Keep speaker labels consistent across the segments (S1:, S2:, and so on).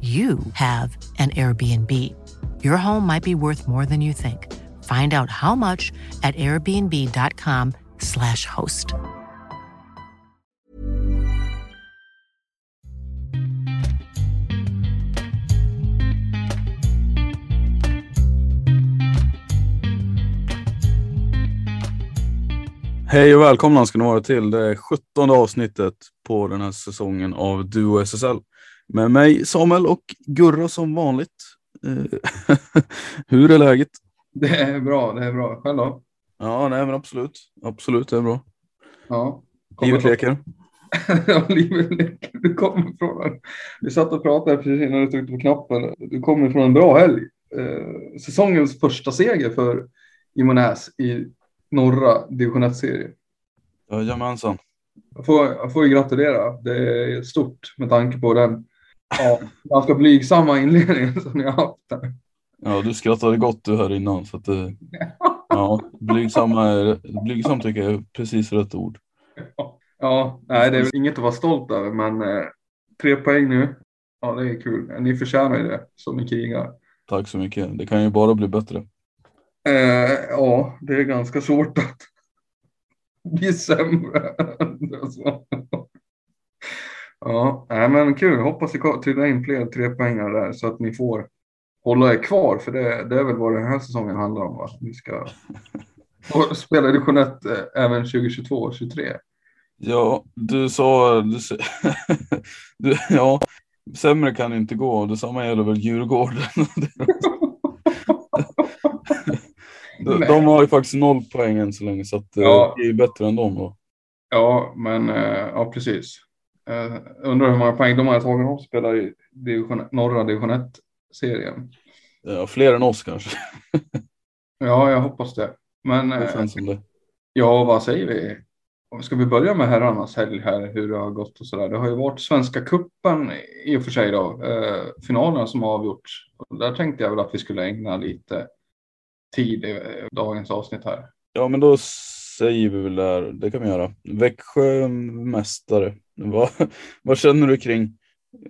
S1: you have an Airbnb. Your home might be worth more than you think. Find out how much at airbnb.com/slash host.
S2: Hej och välkomna ska ni vara till det 17 avsnittet på den här säsongen av Duo SSL. Med mig Samuel och Gurra som vanligt. Eh, Hur är läget?
S3: Det är bra, det är bra. Själv då?
S2: Ja, nej men absolut. Absolut, det är bra.
S3: Ja.
S2: Livet leker.
S3: ja, livet leker. Du kommer från en... Vi satt och pratade precis innan du tryckte på knappen. Du kommer från en bra helg. Eh, säsongens första seger för Imonäs i norra division 1-serien.
S2: Jajamensan.
S3: Jag får, jag får ju gratulera. Det är stort med tanke på den ja, ganska blygsamma inledningen som ni har haft här.
S2: Ja, du skrattade gott du här innan. Så att, ja, blygsamma är, blygsam tycker jag är precis rätt ord.
S3: Ja, nej, det är väl inget att vara stolt över, men eh, tre poäng nu. Ja, det är kul. Ni förtjänar ju det som ni krigar.
S2: Tack så mycket. Det kan ju bara bli bättre.
S3: Eh, ja, det är ganska svårt att bli sämre. ja, men kul. Hoppas det trillar in fler trepoängare där så att ni får hålla er kvar. För det, det är väl vad den här säsongen handlar om. Va? Ni ska spela i division 1 eh, även 2022 och 2023.
S2: Ja, du sa... Du, du, ja, sämre kan det inte gå. Detsamma gäller väl Djurgården. de, de har ju faktiskt noll poäng än så länge så att,
S3: Ja.
S2: det är ju bättre än dem. Då.
S3: Ja, men eh, ja, precis. Uh, undrar hur många poäng de har tagit om spelar i division, norra division 1-serien.
S2: Ja, fler än oss kanske.
S3: Ja, jag hoppas det. Men
S2: Det
S3: eh,
S2: känns som det.
S3: ja, vad säger vi? Ska vi börja med herrarnas helg här, hur det har gått och sådär. Det har ju varit Svenska Kuppen i och för sig då, eh, finalerna som har avgjorts. Och där tänkte jag väl att vi skulle ägna lite tid i eh, dagens avsnitt här.
S2: Ja, men då säger vi väl där. Det kan vi göra. Växjö mästare. Vad, vad känner du kring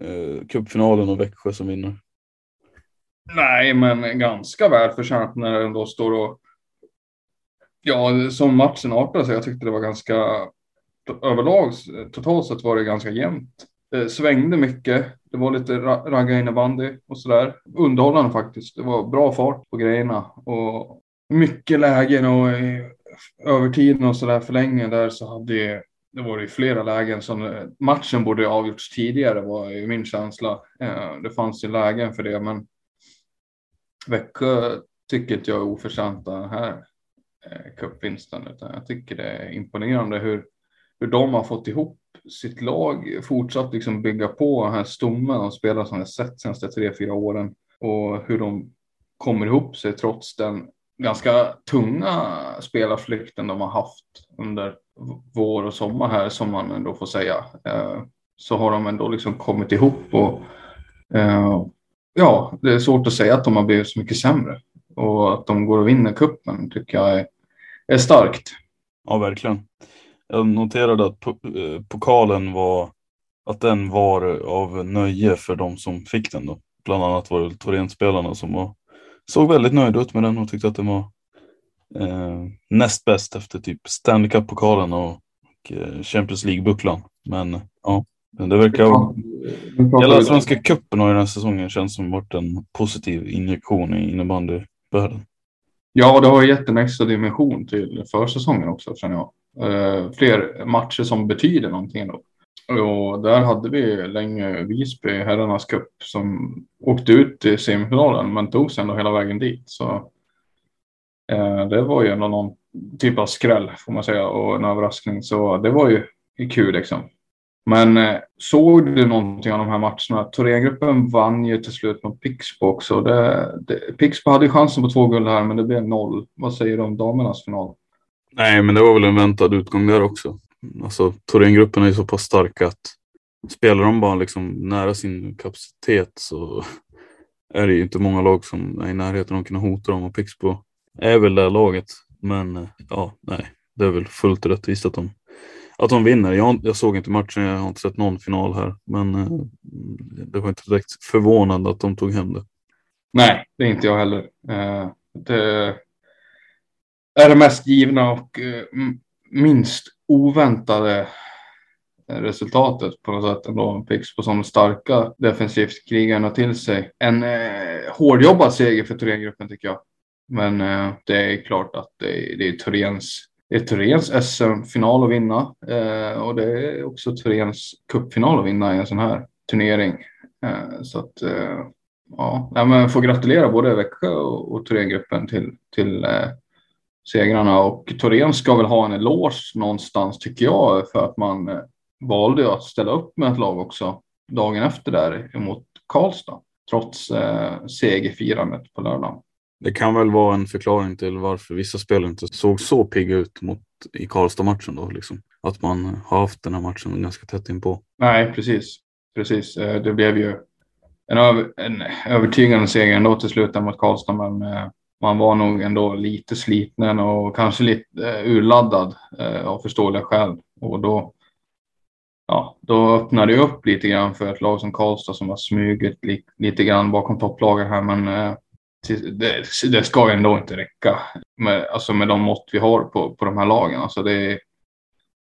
S2: eh, cupfinalen och Växjö som vinner?
S3: Nej, men ganska välförtjänt när det ändå står och Ja, som matchen artade sig. Jag tyckte det var ganska överlag totalt sett var det ganska jämnt. Eh, svängde mycket. Det var lite ragga innebandy och sådär. Underhållande faktiskt. Det var bra fart på grejerna och mycket lägen och övertiden och sådär förlängning där så hade det var ju flera lägen som eh, matchen borde avgjorts tidigare var ju min känsla. Eh, det fanns ju lägen för det, men Växjö tycker inte jag är oförtjänta den här eh, cupvinsten, utan jag tycker det är imponerande hur, hur de har fått ihop sitt lag, fortsatt liksom bygga på den här stommen av spelare som jag sett senaste tre, fyra åren och hur de kommer ihop sig trots den ganska tunga spelarflykten de har haft under vår och sommar här som man ändå får säga. Eh, Så har de ändå liksom kommit ihop och Eh, ja, det är svårt att säga att de har blivit så mycket sämre. Och att de går och vinner kuppen tycker jag är, är starkt.
S2: Ja, verkligen. Jag noterade att eh, pokalen var att den var av nöje för de som fick den då. Bland annat var det Torén-spelarna som var, såg väldigt nöjda ut med den och tyckte att den var eh, näst bäst efter typ Stanley Cup-pokalen och, och eh, Champions League-bucklan. Men ja, det verkar. Hela Svenska cupen har ju den här säsongen känns som varit en positiv injektion i innebandyvärlden.
S3: Ja, det har gett en extra dimension till försäsongen också känner jag. Uh, fler matcher som betyder någonting då. Och där hade vi länge Visby, herrarnas cup, som åkte ut i semifinalen men tog sig ändå hela vägen dit. Så uh, det var ju ändå någon typ av skräll får man säga och en överraskning. Så det var ju kul liksom. Men eh, såg du någonting av de här matcherna? Thorengruppen vann ju till slut mot Pixbo också. Det, det, Pixbo hade chansen på två guld här, men det blev noll. Vad säger du om damernas final?
S2: Nej, men det var väl en väntad utgång där också. Alltså, Thorengruppen är ju så pass starka att spelar de bara liksom nära sin kapacitet så är det ju inte många lag som är i närheten av att kunna hota dem och Pixbo är väl det laget. Men eh, ja, nej, det är väl fullt rättvist att de att de vinner. Jag, jag, såg inte matchen, jag har inte sett någon final här, men eh, det var inte direkt förvånande att de tog hem det.
S3: Nej, det är inte jag heller. Eh, det är det mest givna och minst oväntade resultatet på något sätt ändå. Pixbo på sådana starka defensivt krigarna till sig. En eh, hårdjobbad seger för Thorengruppen tycker jag. Men eh, det är klart att det, det är Thorens det är Thorens SM-final att vinna eh, och det är också Thorens cupfinal att vinna i en sån här turnering. Eh, så att eh, ja, men får gratulera både Växjö och, och Thorengruppen till, till eh, segrarna och Thorén ska väl ha en eloge någonstans tycker jag för att man eh, valde att ställa upp med ett lag också dagen efter där mot Karlstad trots eh, segerfirandet på lördagen.
S2: Det kan väl vara en förklaring till varför vissa spelare inte såg så pigga ut mot, i Karlstad-matchen då. Liksom. Att man har haft den här matchen ganska tätt inpå.
S3: Nej, precis. Precis. Eh, det blev ju en, över, en övertygande seger ändå till slut mot Karlstad, men eh, man var nog ändå lite sliten och kanske lite eh, urladdad eh, av förståeliga skäl. Och då, ja, då öppnade det upp lite grann för ett lag som Karlstad som har smugit li, lite grann bakom topplagen här. Men eh, det, det ska ändå inte räcka med, alltså med de mått vi har på, på de här lagen. Alltså det,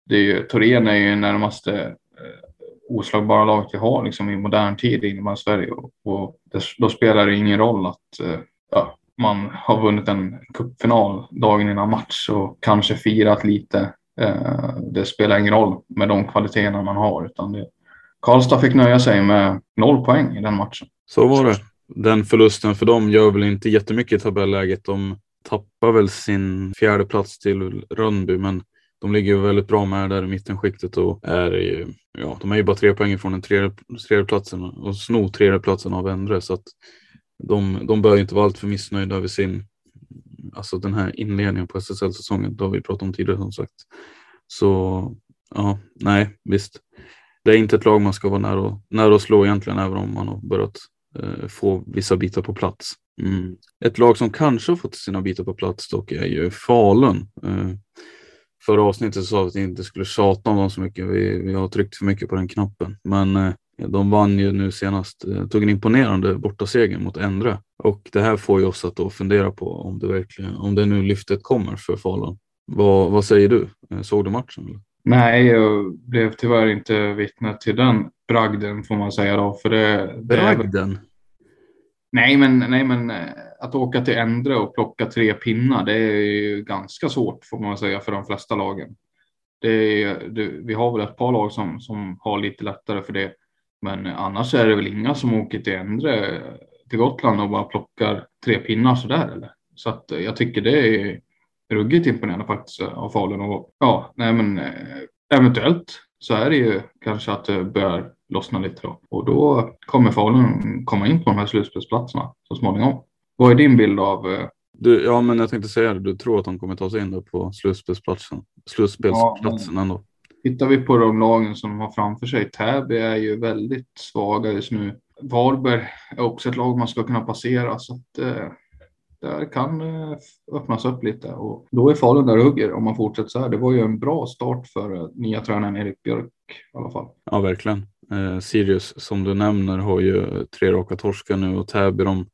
S3: det är ju, Torén är ju närmaste eh, oslagbara laget vi har liksom, i modern tid i Sverige och, och det, då spelar det ingen roll att eh, ja, man har vunnit en cupfinal dagen innan match och kanske firat lite. Eh, det spelar ingen roll med de kvaliteterna man har utan det, Karlstad fick nöja sig med noll poäng i den matchen.
S2: Så var det den förlusten för dem gör väl inte jättemycket i tabelläget. De tappar väl sin fjärde plats till Rönnby, men de ligger väldigt bra med där i mittenskiktet och är ju, ja, de är ju bara tre poäng från den tredje, tredje platsen och snor tredje platsen av Endre så att de, de bör inte vara alltför missnöjda över sin, alltså den här inledningen på SSL-säsongen. Det har vi pratat om tidigare som sagt. Så ja, nej, visst. Det är inte ett lag man ska vara nära, nära att slå egentligen, även om man har börjat Eh, få vissa bitar på plats. Mm. Ett lag som kanske har fått sina bitar på plats dock är ju Falun. Eh, förra avsnittet sa vi att vi inte skulle tjata om dem så mycket. Vi, vi har tryckt för mycket på den knappen. Men eh, de vann ju nu senast, tog en imponerande bortaseger mot Endre. Och det här får ju oss att då fundera på om det verkligen, om det nu lyftet kommer för Falun. Vad, vad säger du? Såg du matchen? Eller?
S3: Nej, jag blev tyvärr inte vittne till den bragden får man säga då. För det,
S2: bragden?
S3: Nej men, nej, men eh, att åka till Endre och plocka tre pinnar, det är ju ganska svårt får man säga för de flesta lagen. Det är, det, vi har väl ett par lag som, som har lite lättare för det. Men annars är det väl inga som åker till Endre till Gotland och bara plockar tre pinnar sådär eller? Så att jag tycker det är ruggigt imponerande faktiskt av Falun. Och ja, nej men eh, eventuellt så är det ju kanske att det börjar lossna lite då. Och då kommer Falun komma in på de här slutspelsplatserna så småningom. Vad är din bild av? Eh,
S2: du, ja, men jag tänkte säga det. Du tror att de kommer ta sig in på slutspelsplatsen, slutspelsplatsen ja, ändå?
S3: Tittar vi på de lagen som de har framför sig. Täby är ju väldigt svaga just nu. Varberg är också ett lag man ska kunna passera. Så att, eh, där kan eh, öppnas upp lite och då är Falun där och hugger om man fortsätter så här. Det var ju en bra start för eh, nya tränaren Erik Björk i alla fall.
S2: Ja, verkligen. Eh, Sirius som du nämner har ju tre raka torskar nu och Täby de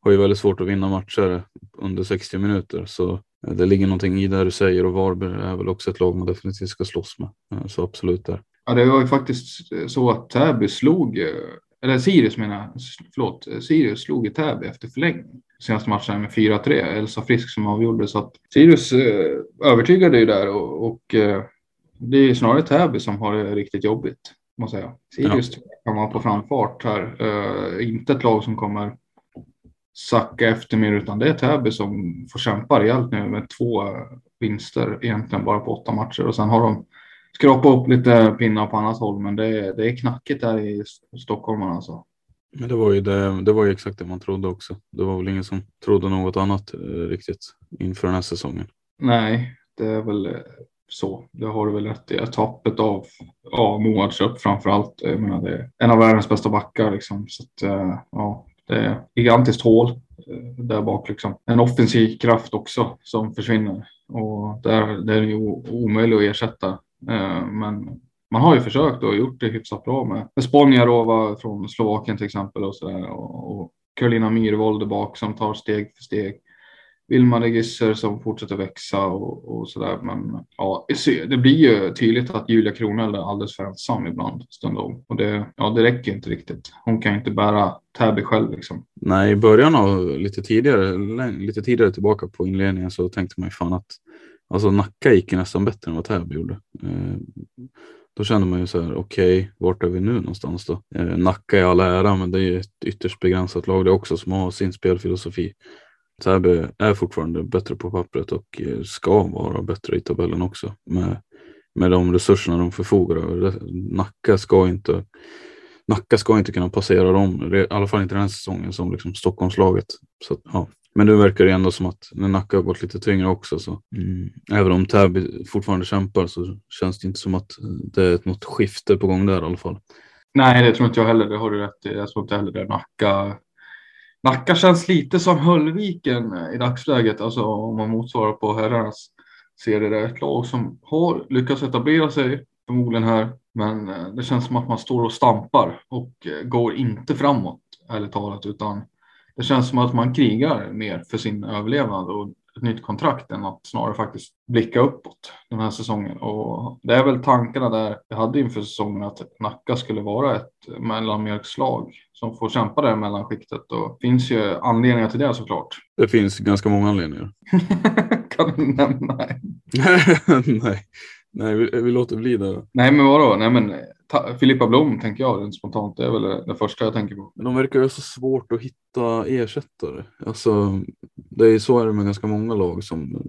S2: har ju väldigt svårt att vinna matcher under 60 minuter så det ligger någonting i det du säger och Varberg är väl också ett lag man definitivt ska slåss med. Eh, så absolut där.
S3: Ja, det var ju faktiskt så att Täby slog, eller Sirius menar jag, förlåt, Sirius slog i Täby efter förlängning. Senaste matchen med 4-3, Elsa Frisk som avgjorde så att Sirius eh, övertygade ju där och, och eh, det är snarare Täby som har det riktigt jobbigt måste jag säga. Sirius ja. kan vara på framfart här. Inte ett lag som kommer sacka efter mer utan det är Täby som får kämpa rejält nu med två vinster egentligen bara på åtta matcher och sen har de skrapat upp lite pinnar på annat håll men det är, det är knackigt där i Stockholm alltså.
S2: Men det var ju det, det var ju exakt det man trodde också. Det var väl ingen som trodde något annat eh, riktigt inför den här säsongen.
S3: Nej, det är väl så. Det har du väl rätt i. Tappet av ja, Moadsköp framför allt. Jag menar, det är en av världens bästa backar liksom. Så att, eh, ja, det är gigantiskt hål eh, där bak liksom. En offensiv kraft också som försvinner och där, det är ju omöjligt att ersätta. Eh, men man har ju försökt och gjort det hyfsat bra med, med Sponjarova från Slovakien till exempel och så där och, och Karolina Myrvold bak som tar steg för steg. Wilma Regisser som fortsätter växa och, och sådär. Men ja, det blir ju tydligt att Julia Kronell är alldeles för ensam ibland stundom. Och det, ja, det räcker inte riktigt. Hon kan inte bära Täby själv liksom.
S2: Nej, i början av lite tidigare, lite tidigare tillbaka på inledningen så tänkte man ju fan att alltså Nacka gick ju nästan bättre än vad Täby gjorde. Eh, då kände man ju så här, okej, okay, vart är vi nu någonstans då? Eh, Nacka i all ära, men det är ju ett ytterst begränsat lag det också som har sin spelfilosofi. Täby är fortfarande bättre på pappret och eh, ska vara bättre i tabellen också med, med de resurserna de förfogar över. Nacka ska inte Nacka ska inte kunna passera dem, i alla fall inte den här säsongen som liksom Stockholmslaget. Så, ja. Men nu verkar det ändå som att när Nacka har gått lite tyngre också så mm. även om Täby fortfarande kämpar så känns det inte som att det är något skifte på gång där i alla fall.
S3: Nej, det tror inte jag heller. Det har du rätt i. Jag tror inte heller det. Nacka Nacka känns lite som Höllviken i dagsläget, alltså om man motsvarar på herrarnas serie. Det är ett lag som har lyckats etablera sig förmodligen här, men eh, det känns som att man står och stampar och eh, går inte framåt, ärligt talat, utan det känns som att man krigar mer för sin överlevnad och ett nytt kontrakt än att snarare faktiskt blicka uppåt den här säsongen. Och det är väl tankarna där jag hade inför säsongen att Nacka skulle vara ett mellanmjölkslag som får kämpa där i mellanskiktet. Och det finns ju anledningar till det såklart.
S2: Det finns ganska många anledningar.
S3: kan du nämna?
S2: Nej. Nej, vi, vi låter bli det.
S3: Nej, men vadå? Nej, men Filippa Blom tänker jag rent spontant. Det är väl det, första jag tänker på.
S2: Men de verkar ju så svårt att hitta ersättare. Alltså, det är så är det med ganska många lag som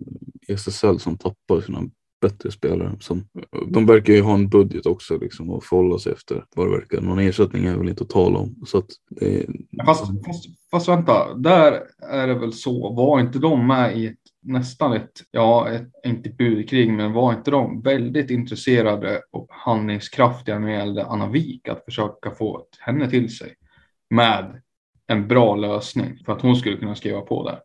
S2: SSL som tappar sina bättre spelare. Som, de verkar ju ha en budget också liksom och förhålla sig efter vad det verkar. Någon ersättning är väl inte att tala om. Så att det,
S3: fast, fast, fast vänta, där är det väl så. Var inte de med i nästan ett, ja, ett, inte budkrig, men var inte de väldigt intresserade och handlingskraftiga när det gällde Anna Wik att försöka få henne till sig med en bra lösning för att hon skulle kunna skriva på där.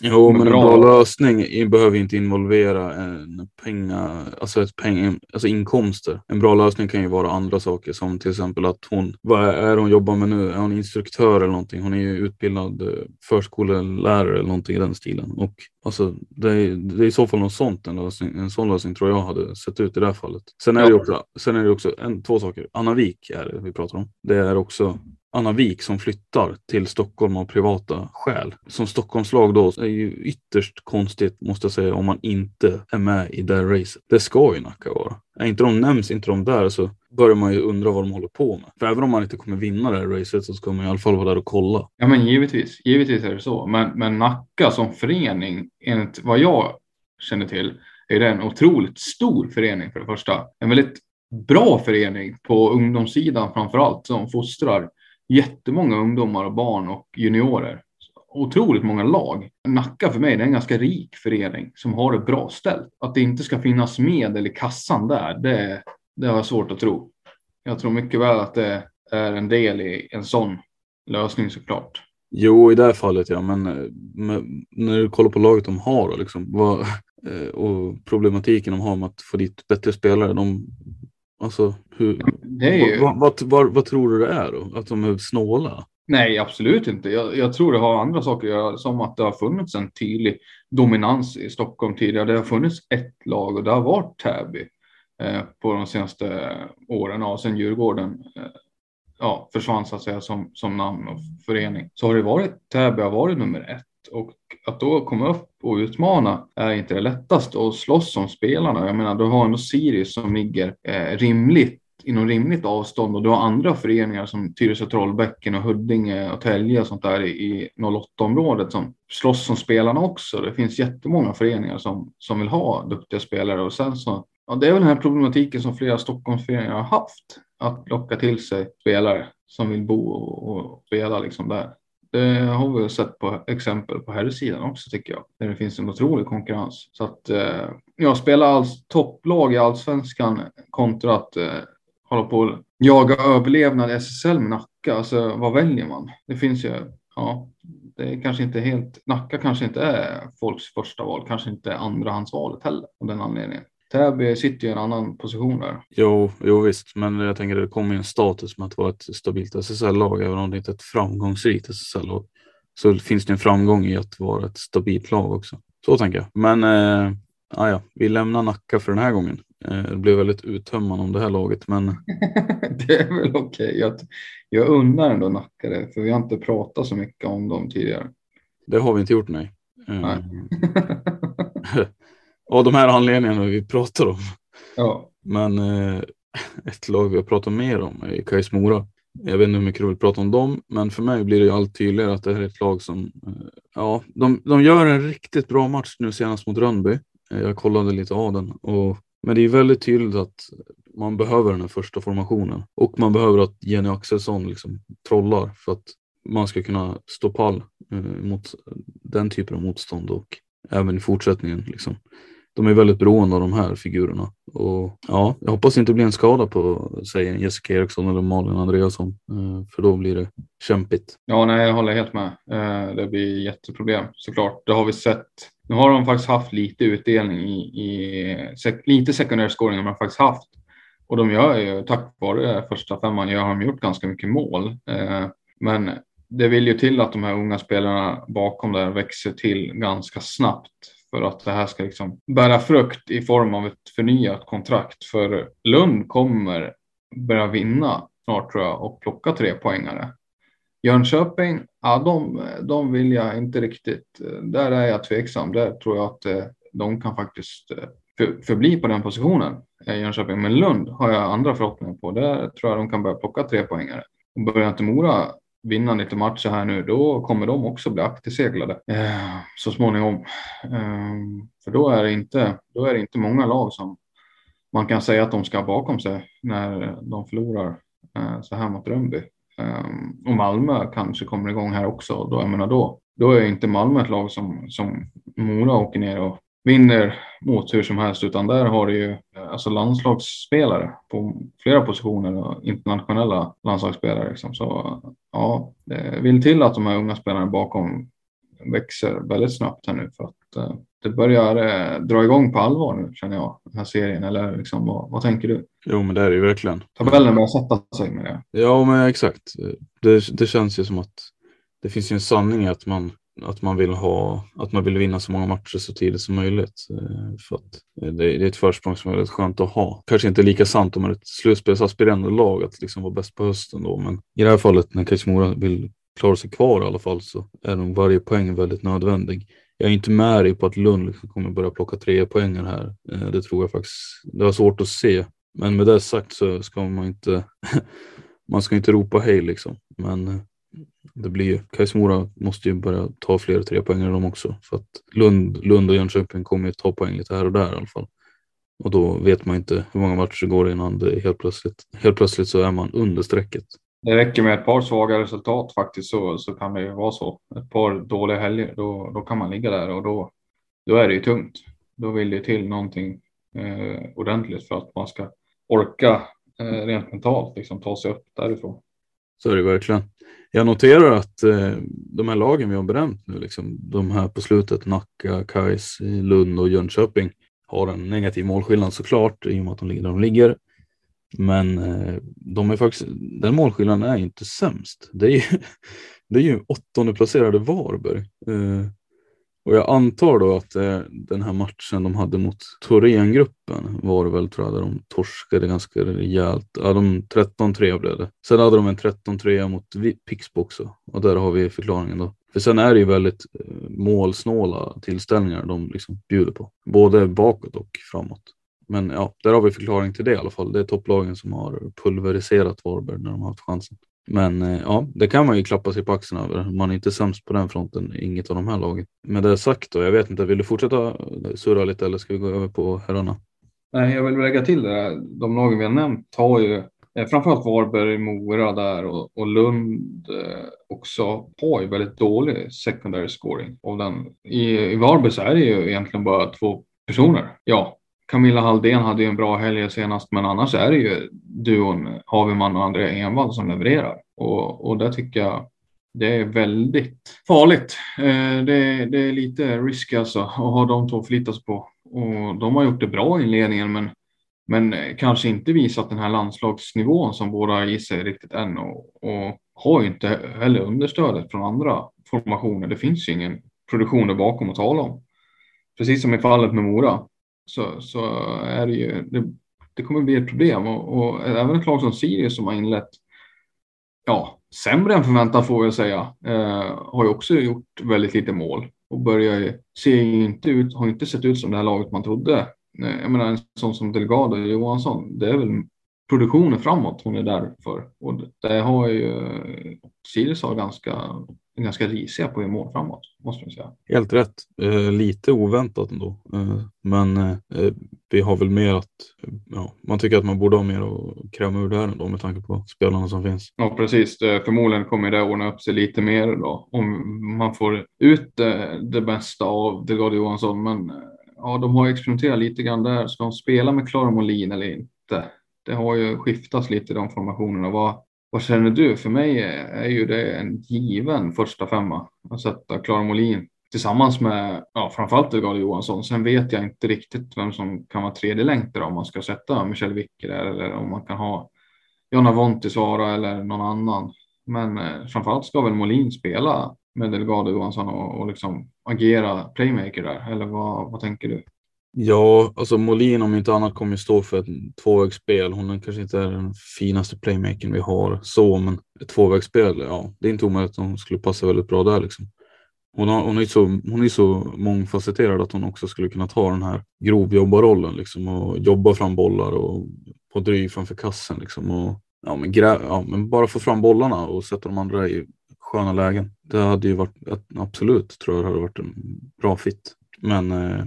S2: Jo, men, men en bra lösning behöver inte involvera en penga, alltså, ett peng, alltså inkomster. En bra lösning kan ju vara andra saker som till exempel att hon, vad är hon jobbar med nu? Är hon instruktör eller någonting? Hon är ju utbildad eh, förskolelärare eller någonting i den stilen. Och alltså, det, är, det är i så fall något sånt, en, lösning, en sån lösning tror jag hade sett ut i det här fallet. Sen är ja. det också, sen är det också en, två saker. Anna Wik är det vi pratar om. Det är också Anna Wik som flyttar till Stockholm av privata skäl. Som Stockholmslag då är ju ytterst konstigt måste jag säga om man inte är med i det racet. Det ska ju Nacka vara. Är inte de nämns inte de där så börjar man ju undra vad de håller på med. För även om man inte kommer vinna det här racet så ska man i alla fall vara där och kolla.
S3: Ja men givetvis, givetvis är det så. Men, men Nacka som förening, enligt vad jag känner till, är det en otroligt stor förening för det första. En väldigt bra förening på ungdomssidan framför allt som fostrar jättemånga ungdomar och barn och juniorer. Otroligt många lag. Nacka för mig det är en ganska rik förening som har det bra ställt. Att det inte ska finnas medel i kassan där, det, det har jag svårt att tro. Jag tror mycket väl att det är en del i en sån lösning såklart.
S2: Jo, i det här fallet ja, men, men när du kollar på laget de har då, liksom, vad, eh, och problematiken de har med att få dit bättre spelare. De, alltså, hur,
S3: ju...
S2: vad, vad, vad, vad, tror du det är då? Att de är snåla?
S3: Nej, absolut inte. Jag, jag, tror det har andra saker att göra, som att det har funnits en tydlig dominans i Stockholm tidigare. Det har funnits ett lag och det har varit Täby eh, på de senaste åren. Och sen Djurgården eh, ja, försvann så att säga som, som namn och förening. Så har det varit, Täby har varit nummer ett och att då komma upp och utmana är inte det lättaste och slåss om spelarna. Jag menar, du har ändå Sirius som ligger eh, rimligt inom rimligt avstånd och du har andra föreningar som Tyresö Trollbäcken och Huddinge och Tälje och sånt där i 08-området som slåss om spelarna också. Det finns jättemånga föreningar som, som vill ha duktiga spelare och sen så Ja, det är väl den här problematiken som flera Stockholmsföreningar har haft. Att locka till sig spelare som vill bo och spela liksom där. Det har vi sett på exempel på här sidan också tycker jag. Där det finns en otrolig konkurrens. Så att eh, ja, spela alls topplag i allsvenskan kontra att eh, hålla på och jaga överlevnad i SSL med Nacka. Alltså vad väljer man? Det finns ju, ja, det är kanske inte helt, Nacka kanske inte är folks första val, kanske inte andrahandsvalet heller av den anledningen. Täby sitter ju i en annan position där.
S2: Jo, jo visst, men jag tänker det kommer en status med att vara ett stabilt SSL-lag, även om det inte är ett framgångsrikt SSL-lag. Så finns det en framgång i att vara ett stabilt lag också. Så tänker jag. Men eh, ja, vi lämnar Nacka för den här gången. Eh, det blev väldigt uttömmande om det här laget, men.
S3: det är väl okej. Okay. Jag, jag undrar ändå Nacka det, för vi har inte pratat så mycket om dem tidigare.
S2: Det har vi inte gjort, nej. nej. Eh, av de här anledningarna vi pratar om.
S3: Ja.
S2: Men eh, ett lag vi har pratat mer om är Kais Mora. Jag vet inte hur mycket du vill prata om dem, men för mig blir det allt tydligare att det här är ett lag som, eh, ja, de, de gör en riktigt bra match nu senast mot Rönnby. Eh, jag kollade lite av den, och, men det är väldigt tydligt att man behöver den här första formationen och man behöver att Jenny Axelsson liksom trollar för att man ska kunna stå pall eh, mot den typen av motstånd och även i fortsättningen. Liksom de är väldigt beroende av de här figurerna. Och ja, jag hoppas det inte blir en skada på säg Jessica Eriksson eller Malin Andreasson, eh, för då blir det kämpigt.
S3: Ja, nej, jag håller helt med. Eh, det blir jätteproblem såklart. Det har vi sett. Nu har de faktiskt haft lite utdelning i, i lite sekundär scoring har de faktiskt haft. Och de gör ju, tack vare första femman, har de gjort ganska mycket mål. Eh, men det vill ju till att de här unga spelarna bakom där växer till ganska snabbt för att det här ska liksom bära frukt i form av ett förnyat kontrakt. För Lund kommer börja vinna snart tror jag och plocka tre poängare. Jönköping, ja de, de vill jag inte riktigt. Där är jag tveksam. Där tror jag att eh, de kan faktiskt eh, för, förbli på den positionen. Eh, Jönköping, men Lund har jag andra förhoppningar på. Där tror jag de kan börja plocka tre poängare. Och börjar inte Mora vinna lite matcher här nu, då kommer de också bli akterseglade eh, så småningom. Eh, för då är, det inte, då är det inte många lag som man kan säga att de ska ha bakom sig när de förlorar eh, så här mot Rönnby. Eh, och Malmö kanske kommer igång här också. Då, jag menar då, då är inte Malmö ett lag som, som Mora åker ner och vinner mot hur som helst, utan där har du ju eh, alltså landslagsspelare på flera positioner och internationella landslagsspelare. Liksom. Så ja, det vill till att de här unga spelarna bakom växer väldigt snabbt här nu för att eh, det börjar eh, dra igång på allvar nu känner jag, den här serien. Eller liksom, vad, vad tänker du?
S2: Jo, men det är det ju verkligen.
S3: Tabellen börjar sätta sig med det.
S2: Ja, men exakt. Det, det känns ju som att det finns ju en sanning i att man att man vill ha, att man vill vinna så många matcher så tidigt som möjligt. Eh, för att eh, det, är ett försprång som är väldigt skönt att ha. Kanske inte lika sant om man är ett slutspelsaspirerande lag att liksom vara bäst på hösten då, men i det här fallet när Kajsimora vill klara sig kvar i alla fall så är nog varje poäng väldigt nödvändig. Jag är inte med dig på att Lund liksom kommer börja plocka tre poängen här. Eh, det tror jag faktiskt. Det var svårt att se, men med det sagt så ska man inte. man ska inte ropa hej liksom, men det blir ju, Kajsmora måste ju börja ta fler tre poäng de också. För att Lund, Lund och Jönköping kommer ju ta poäng lite här och där i alla fall. Och då vet man inte hur många matcher det går innan det helt plötsligt, helt plötsligt så är man under strecket.
S3: Det räcker med ett par svaga resultat faktiskt så, så kan det ju vara så. Ett par dåliga helger, då, då kan man ligga där och då, då är det ju tungt. Då vill det till någonting eh, ordentligt för att man ska orka eh, rent mentalt liksom, ta sig upp därifrån.
S2: så är det verkligen. Jag noterar att eh, de här lagen vi har bränt nu, liksom, de här på slutet, Nacka, Kais, Lund och Jönköping, har en negativ målskillnad såklart i och med att de ligger där de ligger. Men eh, de är faktiskt, den målskillnaden är inte sämst. Det är ju, det är ju åttonde placerade Varberg. Eh, och jag antar då att eh, den här matchen de hade mot Thorengruppen var det väl tror jag, där de torskade ganska rejält. Ja, de 13-3 blev det. Sen hade de en 13-3 mot Pixbo också och där har vi förklaringen då. För sen är det ju väldigt eh, målsnåla tillställningar de liksom bjuder på, både bakåt och framåt. Men ja, där har vi förklaring till det i alla fall. Det är topplagen som har pulveriserat Varberg när de har haft chansen. Men eh, ja, det kan man ju klappa sig på axeln över. Man är inte sämst på den fronten, inget av de här lagen. Med det sagt då, jag vet inte, vill du fortsätta surra lite eller ska vi gå över på herrarna?
S3: Nej, jag vill lägga till det. De lagen vi har nämnt har ju eh, framförallt Varberg, Mora där och, och Lund eh, också har ju väldigt dålig secondary scoring. Och den, i, I Varberg så är det ju egentligen bara två personer. Ja, Camilla Halldén hade ju en bra helg senast, men annars är det ju duon Haveman och Andrea Envall som levererar. Och, och det tycker jag det är väldigt farligt. Eh, det, det, är lite risky alltså att ha de två förlitas på. Och de har gjort det bra i inledningen, men, men kanske inte visat den här landslagsnivån som båda i sig riktigt än. Och, och har ju inte heller understödet från andra formationer. Det finns ju ingen produktion där bakom att tala om. Precis som i fallet med Mora så, så är det ju, det, det kommer bli ett problem och, och, även ett lag som Sirius som har inlett ja, sämre än förväntat får jag säga, eh, har ju också gjort väldigt lite mål och börjar ju, ser inte ut, har inte sett ut som det här laget man trodde. Eh, jag menar en sån som Delgado Johansson, det är väl produktionen framåt hon är där för och det har ju Sirius har ganska ganska risiga på att mål framåt, måste man säga.
S2: Helt rätt. Eh, lite oväntat ändå. Eh, men eh, vi har väl mer att, ja, man tycker att man borde ha mer att kräma ur där ändå med tanke på spelarna som finns.
S3: Ja, precis. Förmodligen kommer det ordna upp sig lite mer då om man får ut det, det bästa av Delgado Johansson. Men ja, de har experimenterat lite grann där. Ska de spela med Klara Molin eller inte? Det har ju skiftats lite i de formationerna. Vad, vad känner du? För mig är ju det en given första femma att sätta Klara Molin tillsammans med ja, framförallt Delgado Johansson. Sen vet jag inte riktigt vem som kan vara tredje länk där om man ska sätta Michel Wicke där eller om man kan ha Jonna Vontisvara eller någon annan. Men eh, framförallt ska väl Molin spela med Delgado Johansson och, och liksom agera playmaker där. Eller vad, vad tänker du?
S2: Ja, alltså Molin om inte annat kommer stå för ett tvåvägsspel. Hon är kanske inte är den finaste playmakern vi har så, men ett tvåvägsspel, ja, det är inte omöjligt att hon skulle passa väldigt bra där liksom. Hon, har, hon, är så, hon är så mångfacetterad att hon också skulle kunna ta den här grovjobbarrollen liksom och jobba fram bollar och på dryg framför kassen liksom och ja, men, grä, ja, men bara få fram bollarna och sätta de andra i sköna lägen. Det hade ju varit absolut tror jag det hade varit en bra fit. Men eh,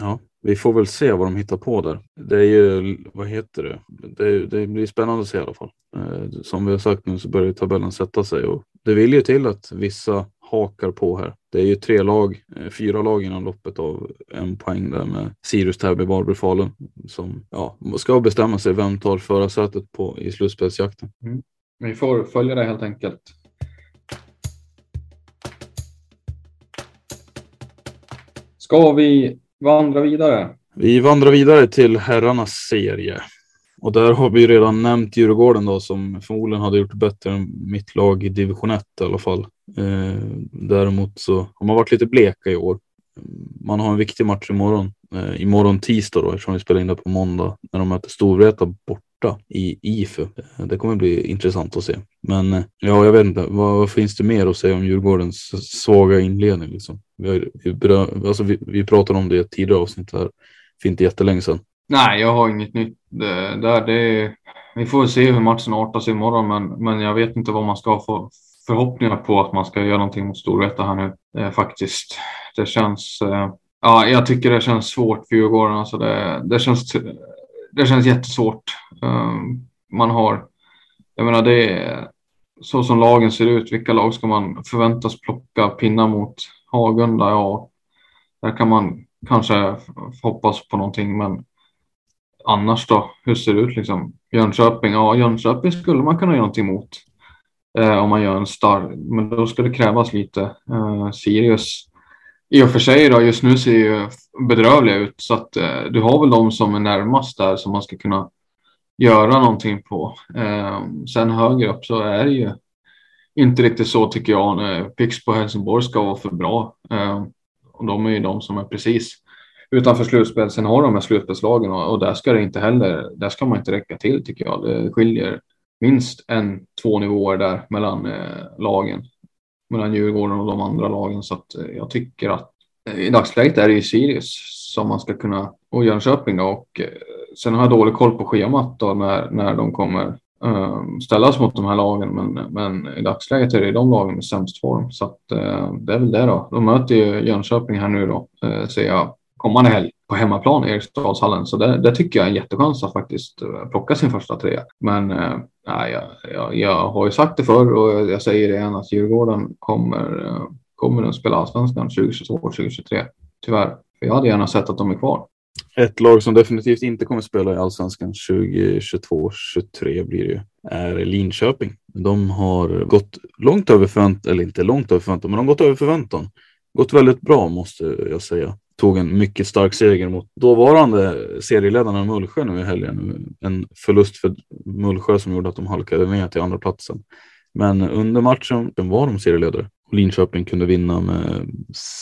S2: ja, vi får väl se vad de hittar på där. Det är ju, vad heter det? Det, det blir spännande att se i alla fall. Eh, som vi har sagt nu så börjar tabellen sätta sig och det vill ju till att vissa hakar på här. Det är ju tre lag, eh, fyra lag innan loppet av en poäng där med Sirius, Täby, Varberg, Falun som ja, ska bestämma sig vem tar förarsätet på i slutspelsjakten.
S3: Mm. Vi får följa det helt enkelt. Ska vi vandra vidare.
S2: Vi vandrar vidare till herrarnas serie. Och där har vi redan nämnt Djurgården då som förmodligen hade gjort bättre än mitt lag i division 1 i alla fall. Eh, däremot så har man varit lite bleka i år. Man har en viktig match imorgon. Eh, imorgon tisdag då eftersom vi spelar in det på måndag när de möter Storvreta bort borta i IFU. Det kommer bli intressant att se. Men ja, jag vet inte. Vad, vad finns det mer att säga om Djurgårdens svaga inledning? Liksom? Vi, har, vi, alltså, vi, vi pratade om det i ett tidigare avsnitt här för inte jättelänge sedan.
S3: Nej, jag har inget nytt det, där. Det, vi får se hur matchen artar sig imorgon, men, men jag vet inte vad man ska få förhoppningar på att man ska göra någonting mot Storvreta här nu eh, faktiskt. Det känns. Eh, ja, jag tycker det känns svårt för Djurgården. Alltså det, det känns det känns jättesvårt. Ehm, man har, jag menar det är så som lagen ser ut. Vilka lag ska man förväntas plocka pinnar mot? Hagunda, ja, där kan man kanske hoppas på någonting, men annars då? Hur ser det ut liksom? Jönköping, ja, Jönköping skulle man kunna göra någonting mot. eh, om man gör en start. Men då ska det krävas lite. Eh, Sirius i och för sig då, just nu ser ju bedrövliga ut så att eh, du har väl de som är närmast där som man ska kunna göra någonting på. Eh, sen högre upp så är det ju inte riktigt så tycker jag. Pix på Helsingborg ska vara för bra. Eh, och de är ju de som är precis utanför slutspel. Sen har de här slutspelslagen och, och där ska det inte heller, där ska man inte räcka till tycker jag. Det skiljer minst en, två nivåer där mellan eh, lagen. Mellan Djurgården och de andra lagen. Så att eh, jag tycker att eh, i dagsläget är det ju Sirius som man ska kunna, och Jönköping då. Och, eh, sen har jag dålig koll på schemat då när, när de kommer um, ställas mot de här lagen. Men, men i dagsläget är det de lagen med sämst form. Så att, uh, det är väl det då. De möter ju Jönköping här nu då, uh, ser jag, kommande helg på hemmaplan i Eriksdalshallen. Så det, det, tycker jag är en jättechans att faktiskt plocka sin första trea. Men Ja, jag, jag, jag, har ju sagt det förr och jag säger det igen att Djurgården kommer, eh, kommer att spela allsvenskan 2022-2023. Tyvärr. För jag hade gärna sett att de är kvar.
S2: Ett lag som definitivt inte kommer spela i allsvenskan 2022-2023 blir det ju, är Linköping. De har gått långt över förväntan, eller inte långt över förväntan, men de har gått över förväntan. Gått väldigt bra måste jag säga. Tog en mycket stark seger mot dåvarande serieledarna Mullsjö nu i helgen. En förlust för Mullsjö som gjorde att de halkade ner till andra platsen. Men under matchen var de serieledare. Linköping kunde vinna med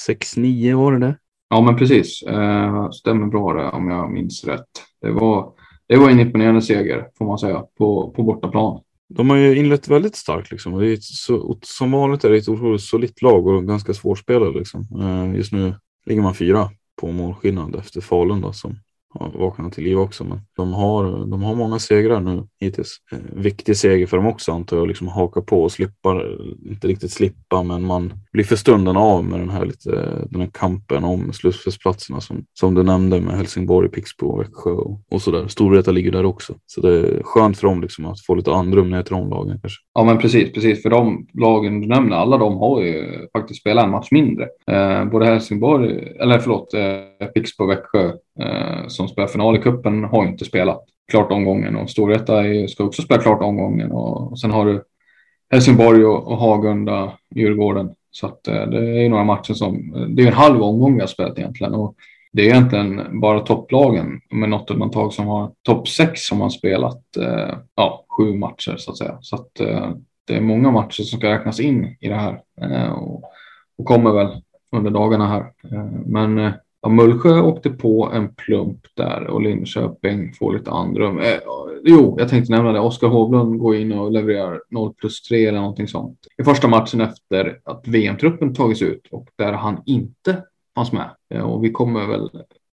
S2: 6-9 var det det?
S3: Ja, men precis. Eh, stämmer bra det om jag minns rätt. Det var, det var en imponerande seger får man säga på, på bortaplan.
S2: De har ju inlett väldigt starkt liksom. Det är så, som vanligt är det ett otroligt solitt lag och ganska svårspelade liksom. Eh, just nu ligger man fyra på målskillnad efter Falun då, som har vaknat till liv också. Men de har, de har många segrar nu hittills. Eh, viktig seger för dem också antar jag, liksom haka på och slippa, inte riktigt slippa, men man blir för stunden av med den här, lite, den här kampen om slutspelsplatserna som, som du nämnde med Helsingborg, Pixbo och Växjö och, och sådär. Storvreta ligger där också. Så det är skönt för dem liksom att få lite andrum ner till de lagen kanske.
S3: Ja men precis, precis. För de lagen du nämner, alla de har ju faktiskt spelat en match mindre. Eh, både Helsingborg, eller förlåt, eh, Pixbo och Växjö eh, som spelar final i cupen har inte spelat klart omgången och Storvreta ska också spela klart omgången och, och sen har du Helsingborg och, och Hagunda, Djurgården. Så att eh, det är några matcher som, det är en halv omgång vi har spelat egentligen och det är egentligen bara topplagen med något undantag som har topp sex som har spelat eh, ja, sju matcher så att säga. Så att eh, det är många matcher som ska räknas in i det här och, och, kommer väl under dagarna här. Men Ja, Mullsjö åkte på en plump där och Linköping får lite andrum. Eh, jo, jag tänkte nämna det. Oskar Hovlund går in och levererar 0 plus 3 eller någonting sånt. I första matchen efter att VM-truppen tagits ut och där han inte fanns med. Eh, och vi kommer väl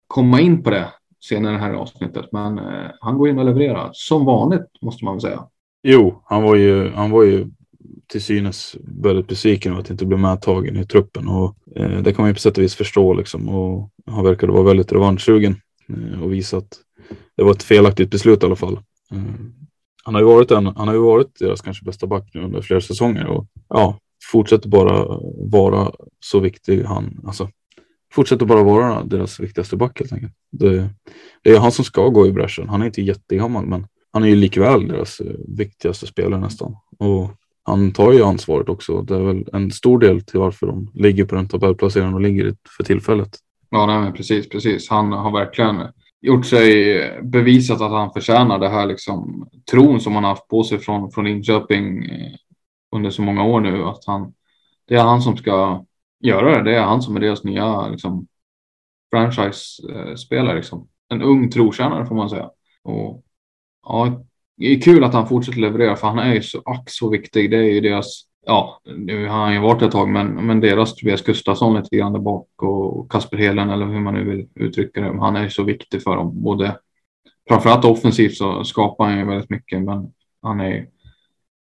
S3: komma in på det senare i det här avsnittet. Men eh, han går in och levererar som vanligt måste man väl säga.
S2: Jo, han var ju, han var ju till synes väldigt besviken över att inte bli medtagen i truppen och eh, det kan man ju på sätt och vis förstå liksom och han verkade vara väldigt revanschsugen eh, och visa att det var ett felaktigt beslut i alla fall. Eh, han har ju varit en, han har ju varit deras kanske bästa back nu under flera säsonger och ja, fortsätter bara vara så viktig han, alltså fortsätter bara vara deras viktigaste back helt enkelt. Det, det är han som ska gå i bräschen. Han är inte jättegammal men han är ju likväl deras eh, viktigaste spelare nästan. Och han tar ju ansvaret också. Det är väl en stor del till varför de ligger på den tabellplaceringen och ligger för tillfället.
S3: Ja, nej, precis, precis. Han har verkligen gjort sig bevisat att han förtjänar det här liksom tron som han haft på sig från, från Linköping eh, under så många år nu. Att han, det är han som ska göra det. Det är han som är deras nya liksom, franchise-spelare. Eh, liksom. En ung trotjänare får man säga. Och, ja, det är kul att han fortsätter leverera för han är ju så ack så viktig. Det är ju deras, ja, nu har han ju varit ett tag, men, men deras Tobias Gustafsson lite grann där bak och Kasper Helen eller hur man nu vill uttrycka det. Han är ju så viktig för dem. Både framförallt offensivt så skapar han ju väldigt mycket, men han är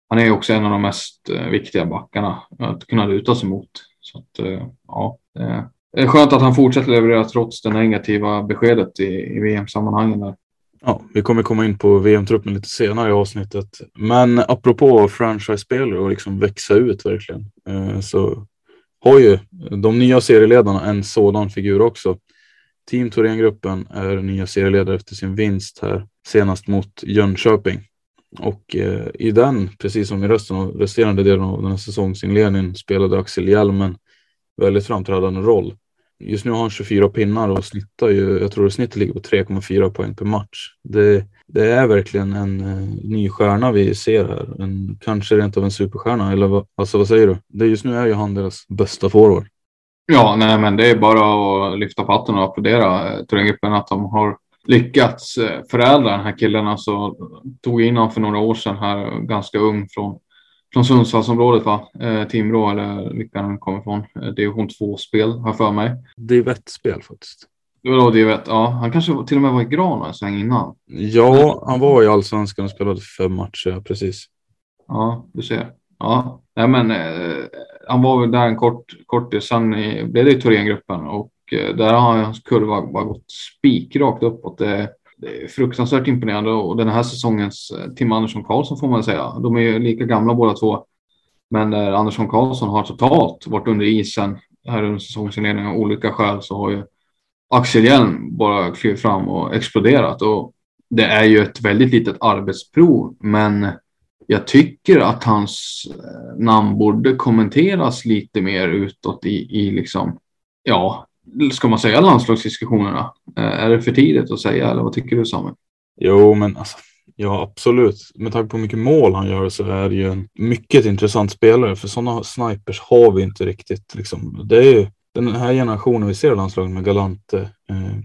S3: han är också en av de mest eh, viktiga backarna att kunna luta sig mot. Så att, eh, ja, det är skönt att han fortsätter leverera trots det negativa beskedet i, i VM-sammanhangen.
S2: Ja, vi kommer komma in på VM-truppen lite senare i avsnittet. Men apropå franchise-spelare och liksom växa ut verkligen eh, så har ju de nya serieledarna en sådan figur också. Team Thorengruppen är nya serieledare efter sin vinst här senast mot Jönköping. Och eh, i den, precis som i resten av resterande delen av den här säsongsinledningen, spelade Axel Hjelm en väldigt framträdande roll. Just nu har han 24 pinnar och snittar ju, jag tror att snittet ligger på 3,4 poäng per match. Det, det är verkligen en eh, ny stjärna vi ser här. En, kanske rent av en superstjärna, eller vad, alltså, vad säger du? Det, just nu är ju han deras bästa forward.
S3: Ja, nej, men det är bara att lyfta på hatten och applådera Thorengruppen att de har lyckats eh, förädla den här killen. Alltså, tog in honom för några år sedan här, ganska ung från, från Sundsvallsområdet, va? Eh, Timrå eller vilka han kommer ifrån. Eh, division 2-spel, har för mig.
S2: Div1-spel faktiskt.
S3: Vadå Div1? Ja, han kanske till och med var i Gran en sväng innan.
S2: Ja, han var i Allsvenskan och spelade fem matcher, precis.
S3: Ja, du ser. Ja, nej men eh, han var väl där en kort, kort sen i, blev det i Thorengruppen och Eh, där har hans kurva bara gått spikrakt uppåt. Det, det är fruktansvärt imponerande och den här säsongens eh, Tim Andersson Karlsson får man säga. De är ju lika gamla båda två. Men där Andersson Karlsson har totalt varit under isen här under säsongsinledningen av olika skäl så har ju Axel Hjelm bara klivit fram och exploderat. Och det är ju ett väldigt litet arbetsprov, men jag tycker att hans eh, namn borde kommenteras lite mer utåt i, i liksom, ja, ska man säga landslagsdiskussionerna? Eh, är det för tidigt att säga eller vad tycker du Samuel?
S2: Jo, men alltså, ja absolut. Med tanke på hur mycket mål han gör så är det ju en mycket intressant spelare. För sådana snipers har vi inte riktigt. Liksom. Det är ju den här generationen vi ser i landslaget med Galante. Eh,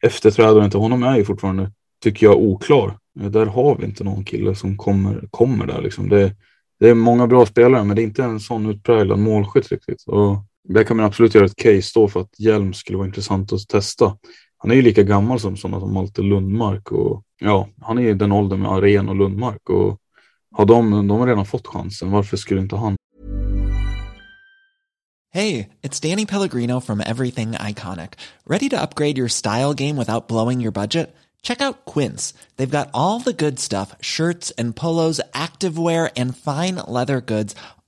S2: efterträdaren till honom är ju fortfarande, tycker jag, oklar. Eh, där har vi inte någon kille som kommer, kommer där. Liksom. Det, det är många bra spelare, men det är inte en sån utpräglad målskytt riktigt. Och där kan man absolut göra ett case då för att Hjelm skulle vara intressant att testa. Han är ju lika gammal som sådana som Malte Lundmark och ja, han är ju den åldern med Aren och Lundmark och har de, de har redan fått chansen. Varför skulle inte han?
S4: Hej, it's Danny Pellegrino from Everything Iconic. Ready to upgrade your style game without blowing your budget? Check out Quince. They've got all the good stuff, shirts and polos, activewear and fine leather goods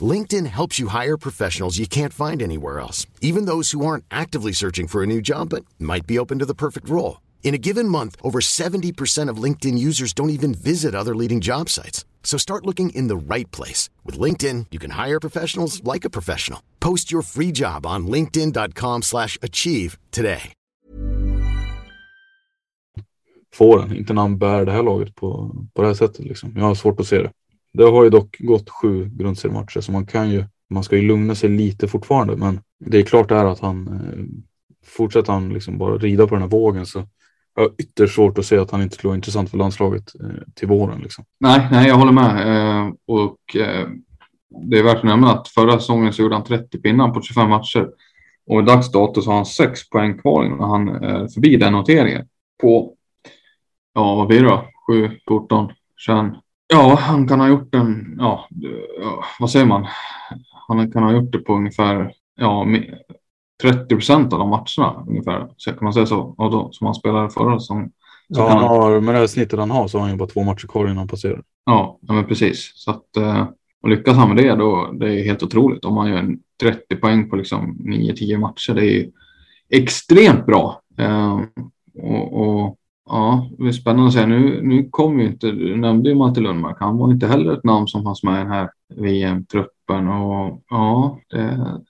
S5: LinkedIn helps you hire professionals you can't find anywhere else, even those who aren't actively searching for a new job but might be open to the perfect role. In a given month, over 70% of LinkedIn users don't even visit other leading job sites. So start looking in the right place. With LinkedIn, you can hire professionals like a professional. Post your free job on linkedin.com slash achieve today.
S2: Får den, inte när han bär det här laget på, på det här sättet. Liksom. Jag har svårt att se det. Det har ju dock gått sju grundseriematcher så man kan ju, man ska ju lugna sig lite fortfarande. Men det är klart är att han eh, fortsätter han liksom bara rida på den här vågen så jag har ytterst svårt att se att han inte skulle vara intressant för landslaget eh, till våren. Liksom.
S3: Nej, nej, jag håller med. Eh, och eh, det är värt att nämna att förra säsongen så gjorde han 30 pinnar på 25 matcher. Och i dags dato så har han 6 poäng kvar innan han är förbi den noteringen. På, ja vad blir det då? 7, 14, 21, Ja, han kan ha gjort den, ja, vad säger man? Han kan ha gjort det på ungefär, ja, 30 procent av de matcherna ungefär. Så kan man säga så, och då, som han spelade förra säsongen.
S2: Ja, han har, med det här snittet han har så har han ju bara två matcher kvar innan han passerar.
S3: Ja, ja men precis. Så att, eh, och lyckas han med det då, det är helt otroligt. Om man gör 30 poäng på liksom 9-10 matcher, det är extremt bra. Eh, och, och Ja, det är spännande att se. Nu, nu kom ju inte, du nämnde ju Malte Lundmark, han var inte heller ett namn som fanns med i den här VM-truppen. Och ja, det,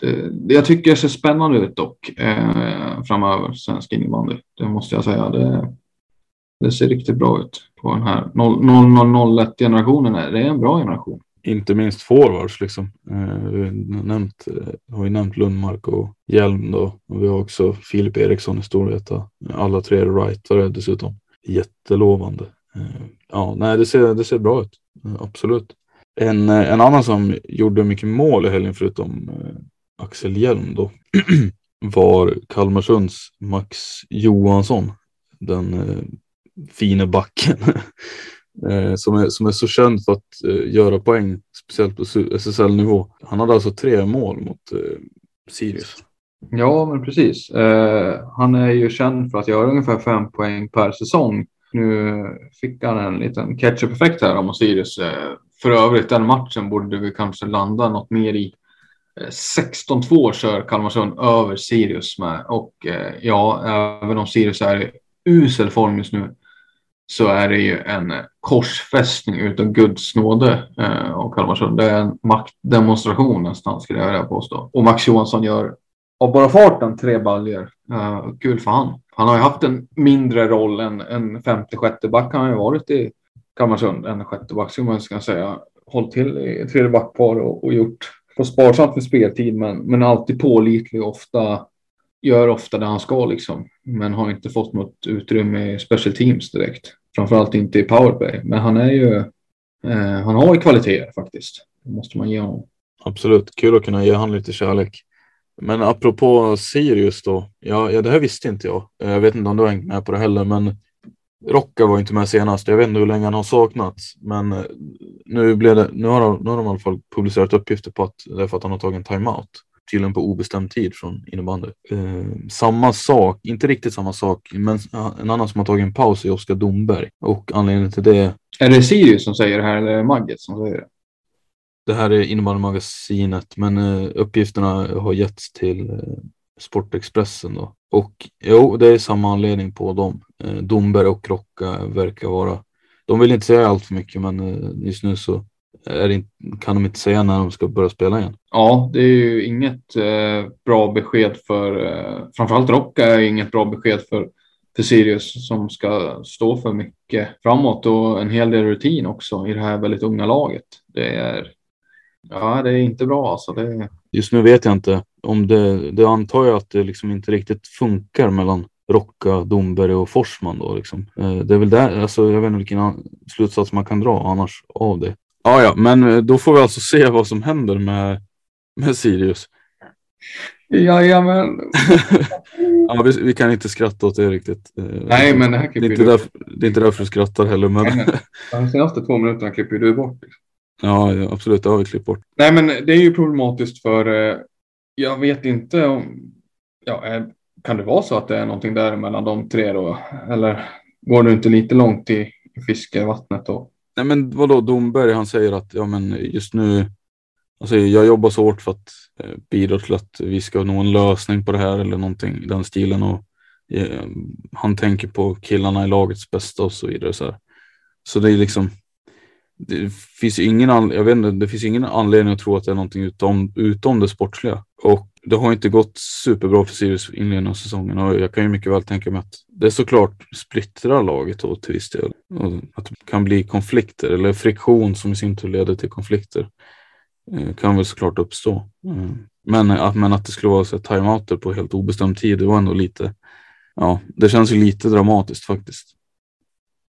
S3: det, jag tycker det ser spännande ut dock eh, framöver, svensk innebandy. Det måste jag säga. Det, det ser riktigt bra ut på den här 0001 generationen. Det är en bra generation
S2: inte minst forwards liksom. Eh, vi nämnt, eh, har ju nämnt Lundmark och Hjelm då. Och vi har också Filip Eriksson i Storvreta. Alla tre rightare dessutom. Jättelovande. Eh, ja, nej, det ser, det ser bra ut. Eh, absolut. En, eh, en annan som gjorde mycket mål i helgen förutom eh, Axel Hjelm då var Kalmarsunds Max Johansson. Den fine backen. eh, som, är, som är så känd för att eh, göra poäng, speciellt på SSL-nivå. Han hade alltså tre mål mot eh, Sirius.
S3: Ja, men precis. Eh, han är ju känd för att göra ungefär fem poäng per säsong. Nu fick han en liten catch-up-effekt här om Sirius. Eh, för övrigt, den matchen borde vi kanske landa något mer i. Eh, 16-2 kör Kalmarsund över Sirius med och eh, ja, även om Sirius är i usel form just nu så är det ju en korsfästning utav Guds nåde eh, och Kalmarsund. Det är en maktdemonstration nästan skulle jag vilja påstå. Och Max Johansson gör av bara farten tre baljor. Uh, kul för han. Han har ju haft en mindre roll än en femte, sjätte back. Han har ju varit i Kalmarsund, en sjätte back skulle man ska säga. Hållit till i tredje backpar och, och gjort på sparsamt med speltid, men, men alltid pålitlig och ofta gör ofta det han ska liksom. Men har inte fått något utrymme i special teams direkt. Framförallt inte i powerplay. Men han är ju, eh, han har ju kvaliteter faktiskt. Det måste man ge honom.
S2: Absolut, kul att kunna ge honom lite kärlek. Men apropå Sirius då. Ja, ja, det här visste inte jag. Eh, jag vet inte om du har hängt med på det heller, men Rocka var inte med senast. Jag vet inte hur länge han har saknats, men eh, nu, blev det, nu, har, de, nu har de i alla fall publicerat uppgifter på att det är för att han har tagit en timeout. Tydligen på obestämd tid från innebandy. Eh, samma sak, inte riktigt samma sak, men en annan som har tagit en paus är Oskar Domberg. Och anledningen till det.
S3: Är det Sirius som säger det här eller Magget som säger det?
S2: Det här är innebandymagasinet, men uh, uppgifterna har getts till uh, Sportexpressen då. Och jo, det är samma anledning på dem. Uh, Domberg och Rocka verkar vara. De vill inte säga allt för mycket, men just nu så inte, kan de inte säga när de ska börja spela igen.
S3: Ja, det är ju inget eh, bra besked för, eh, framförallt Rocka är inget bra besked för, för Sirius som ska stå för mycket framåt och en hel del rutin också i det här väldigt unga laget. Det är, ja, det är inte bra alltså. Det...
S2: Just nu vet jag inte om det, det antar jag att det liksom inte riktigt funkar mellan Rocka, Domberg och Forsman då liksom. Eh, det är väl där, alltså jag vet inte vilken slutsats man kan dra annars av det. Ja, ja, men eh, då får vi alltså se vad som händer med, med Sirius.
S3: Jajamän.
S2: ja, vi, vi, kan inte skratta åt det riktigt.
S3: Eh, Nej, men det här
S2: det är, inte därför, det är inte därför du skrattar heller. Men...
S3: De senaste två minuterna klipper du bort.
S2: Ja, ja, absolut. Det har vi klippt bort.
S3: Nej, men det är ju problematiskt för eh, jag vet inte om... Ja, kan det vara så att det är någonting där mellan de tre då? Eller går du inte lite långt i, i fiskevattnet då?
S2: Nej men vadå, Domberg han säger att ja, men just nu, alltså jag jobbar så hårt för att eh, bidra till att vi ska nå en lösning på det här eller någonting i den stilen. Och, eh, han tänker på killarna i lagets bästa och så vidare. Så, här. så det är liksom, det finns ingen, jag vet inte, det finns ingen anledning att tro att det är någonting utom, utom det sportsliga. Och det har inte gått superbra för Sirius inledningen av säsongen och jag kan ju mycket väl tänka mig att det såklart splittrar laget då till viss del. Och att det kan bli konflikter eller friktion som i sin tur leder till konflikter. Eh, kan väl såklart uppstå. Mm. Men, att, men att det skulle vara så timeouter på helt obestämd tid, det var ändå lite, ja, det känns ju lite dramatiskt faktiskt.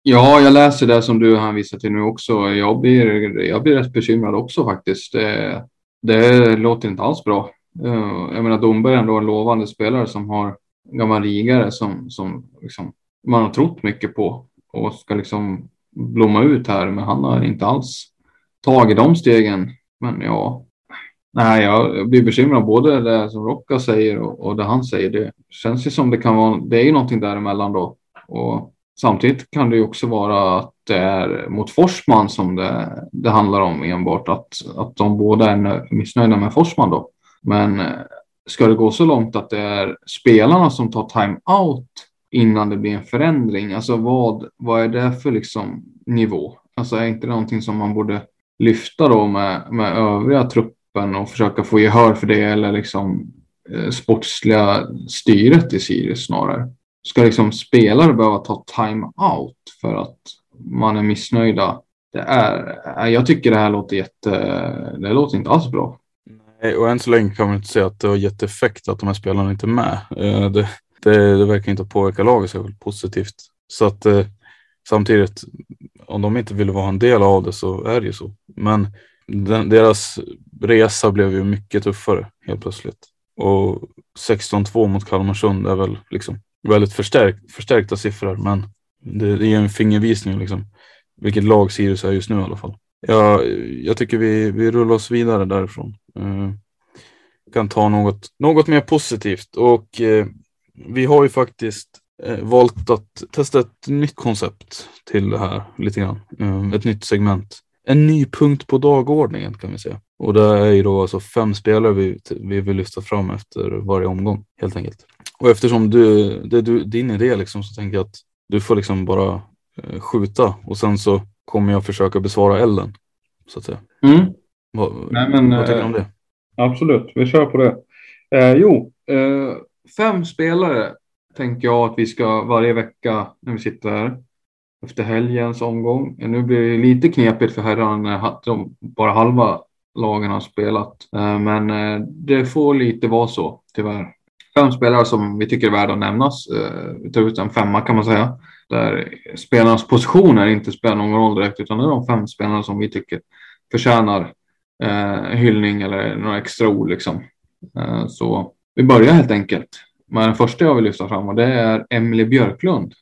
S3: Ja, jag läser det som du hänvisar till nu också. Jag blir, jag blir rätt bekymrad också faktiskt. Det, det låter inte alls bra. Eh, jag menar Domberg är ändå en lovande spelare som har gammal rigare som, som liksom, man har trott mycket på och ska liksom blomma ut här. Men han har inte alls tagit de stegen. Men ja, nej, jag blir bekymrad både det som Rocka säger och, och det han säger. Det känns ju som det kan vara. Det är ju någonting däremellan då. Och samtidigt kan det ju också vara att det är mot Forsman som det, det handlar om enbart att, att de båda är missnöjda med Forsman då. Men eh, ska det gå så långt att det är spelarna som tar time-out innan det blir en förändring? Alltså vad, vad är det för liksom nivå? Alltså är inte det någonting som man borde lyfta då med, med övriga truppen och försöka få gehör för det eller liksom eh, sportsliga styret i Sirius snarare? Ska liksom spelare behöva ta time-out för att man är missnöjda? Det är, eh, jag tycker det här låter jätte, det låter inte alls bra.
S2: Och än så länge kan man inte säga att det har gett effekt att de här spelarna inte är med. Eh, det, det, det verkar inte påverka laget särskilt positivt. Så att eh, samtidigt, om de inte vill vara en del av det så är det ju så. Men den, deras resa blev ju mycket tuffare helt plötsligt. Och 16-2 mot Kalmarsund är väl liksom väldigt förstärkt, förstärkta siffror, men det, det är en fingervisning liksom. vilket lag Sirius är just nu i alla fall. Jag, jag tycker vi, vi rullar oss vidare därifrån. Eh, kan ta något, något mer positivt och eh, vi har ju faktiskt eh, valt att testa ett nytt koncept till det här lite grann. Eh, ett nytt segment. En ny punkt på dagordningen kan vi säga. Och det är ju då alltså fem spelare vi, vi vill lyfta fram efter varje omgång helt enkelt. Och eftersom du, det är du, din idé liksom så tänker jag att du får liksom bara eh, skjuta och sen så kommer jag försöka besvara elden. Så att säga.
S3: Mm.
S2: Vad,
S3: Nej, men,
S2: vad tycker du om
S3: eh,
S2: det?
S3: Absolut, vi kör på det. Eh, jo, eh, fem spelare tänker jag att vi ska varje vecka när vi sitter här efter helgens omgång. Nu blir det lite knepigt för herrarna när de bara halva lagen har spelat. Eh, men eh, det får lite vara så, tyvärr. Fem spelare som vi tycker är värda att nämnas. Vi tar ut en femma kan man säga. Där spelarnas positioner inte spelar någon roll direkt utan det är de fem spelarna som vi tycker förtjänar eh, hyllning eller några extra ord. Liksom. Så vi börjar helt enkelt Men den första jag vill lyfta fram och det är Emily Björklund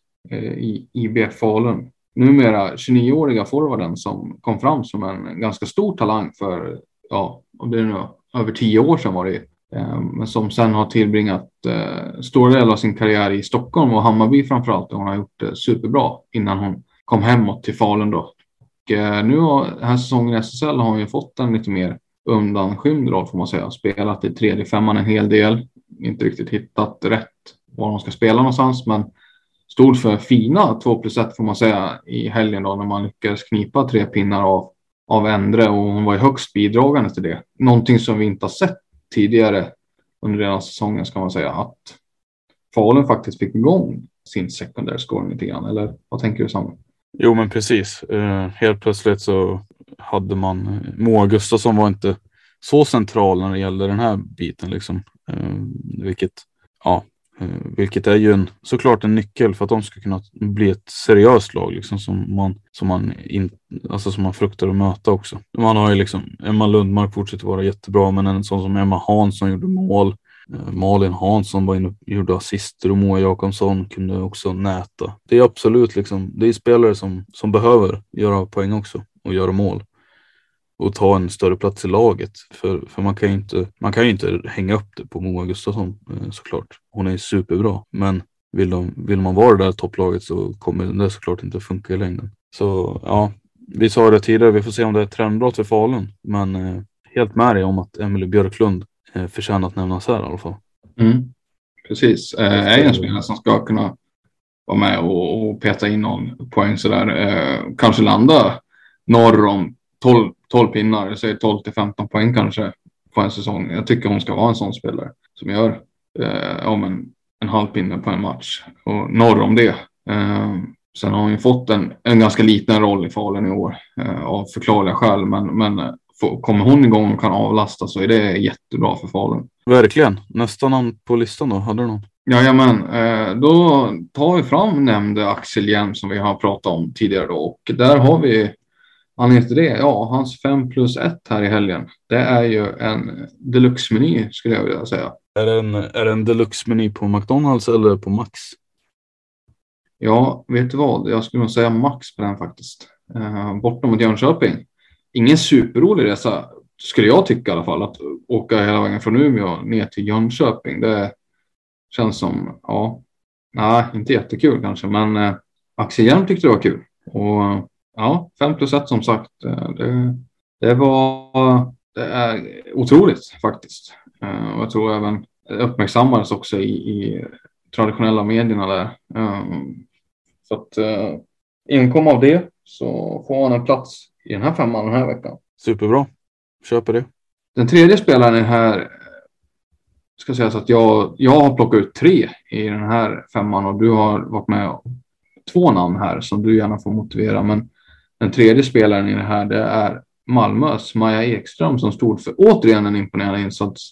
S3: i IBF Falun numera 29-åriga forwarden som kom fram som en ganska stor talang för, ja, och det är nu över tio år sedan var det ehm, men som sen har tillbringat eh, stora delar av sin karriär i Stockholm och Hammarby framförallt. Och hon har gjort det superbra innan hon kom hemåt till Falun då. Och, eh, nu har den här säsongen i SSL har hon ju fått en lite mer undanskymd roll får man säga. Spelat i tredje femman en hel del. Inte riktigt hittat rätt var hon ska spela någonstans, men stod för fina 2 plus 1 får man säga i helgen då när man lyckades knipa tre pinnar av, av Endre och hon var ju högst bidragande till det. Någonting som vi inte har sett tidigare under den här säsongen ska man säga att Falun faktiskt fick igång sin secondary scoring lite grann. Eller vad tänker du Samuel?
S2: Jo men precis. Uh, helt plötsligt så hade man Moa Gustafsson var inte så central när det gällde den här biten liksom. Uh, vilket ja, Eh, vilket är ju en, såklart en nyckel för att de ska kunna bli ett seriöst lag liksom, som, man, som, man in, alltså, som man fruktar att möta också. Man har ju liksom, Emma Lundmark fortsätter vara jättebra men en sån som Emma Hansson gjorde mål. Eh, Malin Hansson var inne och gjorde assister och Moa Jakobsson kunde också näta. Det är absolut liksom, det är spelare som, som behöver göra poäng också och göra mål och ta en större plats i laget. För, för man, kan ju inte, man kan ju inte hänga upp det på Moa Gustafsson eh, såklart. Hon är superbra, men vill, de, vill man vara det där topplaget så kommer det såklart inte funka i längden. Så ja, vi sa det tidigare, vi får se om det är trendbrott för Falun, men eh, helt med dig om att Emelie Björklund eh, förtjänar att nämnas här i alla fall.
S3: Mm. Precis, eh, är en spelare som ska kunna vara med och, och peta in någon poäng sådär. Eh, kanske landa norr om 12, 12 pinnar, jag säger 12 till 15 poäng kanske på en säsong. Jag tycker hon ska vara en sån spelare som gör eh, om en, en halv pinne på en match och norr om det. Eh, sen har hon ju fått en, en ganska liten roll i Falun i år eh, av förklarliga skäl, men, men eh, får, kommer hon igång och kan avlasta så är det jättebra för Falun.
S2: Verkligen. Nästa namn på listan då, hade du någon?
S3: Jajamän, eh, då tar vi fram nämnde Axel Hjelm som vi har pratat om tidigare då och där har vi Anledningen till det? Ja, hans 5 plus 1 här i helgen. Det är ju en deluxe-meny skulle jag vilja säga.
S2: Är det en, är det en deluxe-meny på McDonalds eller på Max?
S3: Ja, vet du vad? Jag skulle nog säga Max på den faktiskt. Eh, bortom mot Jönköping. Ingen superrolig resa skulle jag tycka i alla fall. Att åka hela vägen från Umeå ner till Jönköping. Det känns som, ja, nej, inte jättekul kanske, men eh, Axel Hjelm tyckte det var kul. Och ja, 5 plus 1 som sagt. Eh, det, det var det är otroligt faktiskt. Eh, och jag tror även uppmärksammades också i, i traditionella medierna där. Eh, så att inkom av det så får han en plats i den här femman den här veckan.
S2: Superbra. Köper det.
S3: Den tredje spelaren här ska säga så att jag, jag har plockat ut tre i den här femman och du har varit med två namn här som du gärna får motivera. Men den tredje spelaren i det här det är Malmös Maja Ekström som stod för återigen en imponerande insats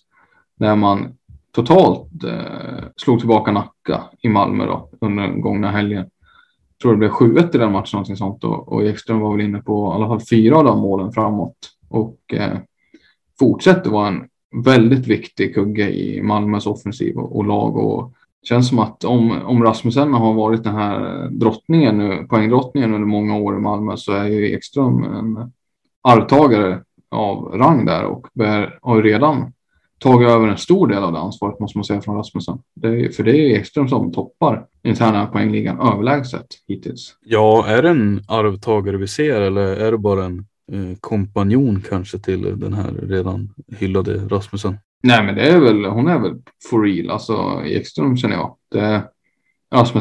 S3: när man totalt eh, slog tillbaka Nacka i Malmö då, under den gångna helgen. Jag tror det blev 7-1 i den matchen, någonting sånt. Och, och Ekström var väl inne på i alla fall fyra av de målen framåt. Och eh, fortsätter vara en väldigt viktig kugge i Malmös offensiv och, och lag. Och känns som att om, om Rasmussen har varit den här drottningen nu, poängdrottningen under många år i Malmö så är ju Ekström en arvtagare av rang där och bär, har ju redan tagit över en stor del av det ansvaret måste man säga från Rasmussen. Det är, för det är ju Ekström som toppar interna poängligan överlägset hittills.
S2: Ja, är det en arvtagare vi ser eller är det bara en eh, kompanjon kanske till den här redan hyllade Rasmussen?
S3: Nej, men det är väl, hon är väl for real, alltså Ekström känner jag. Det,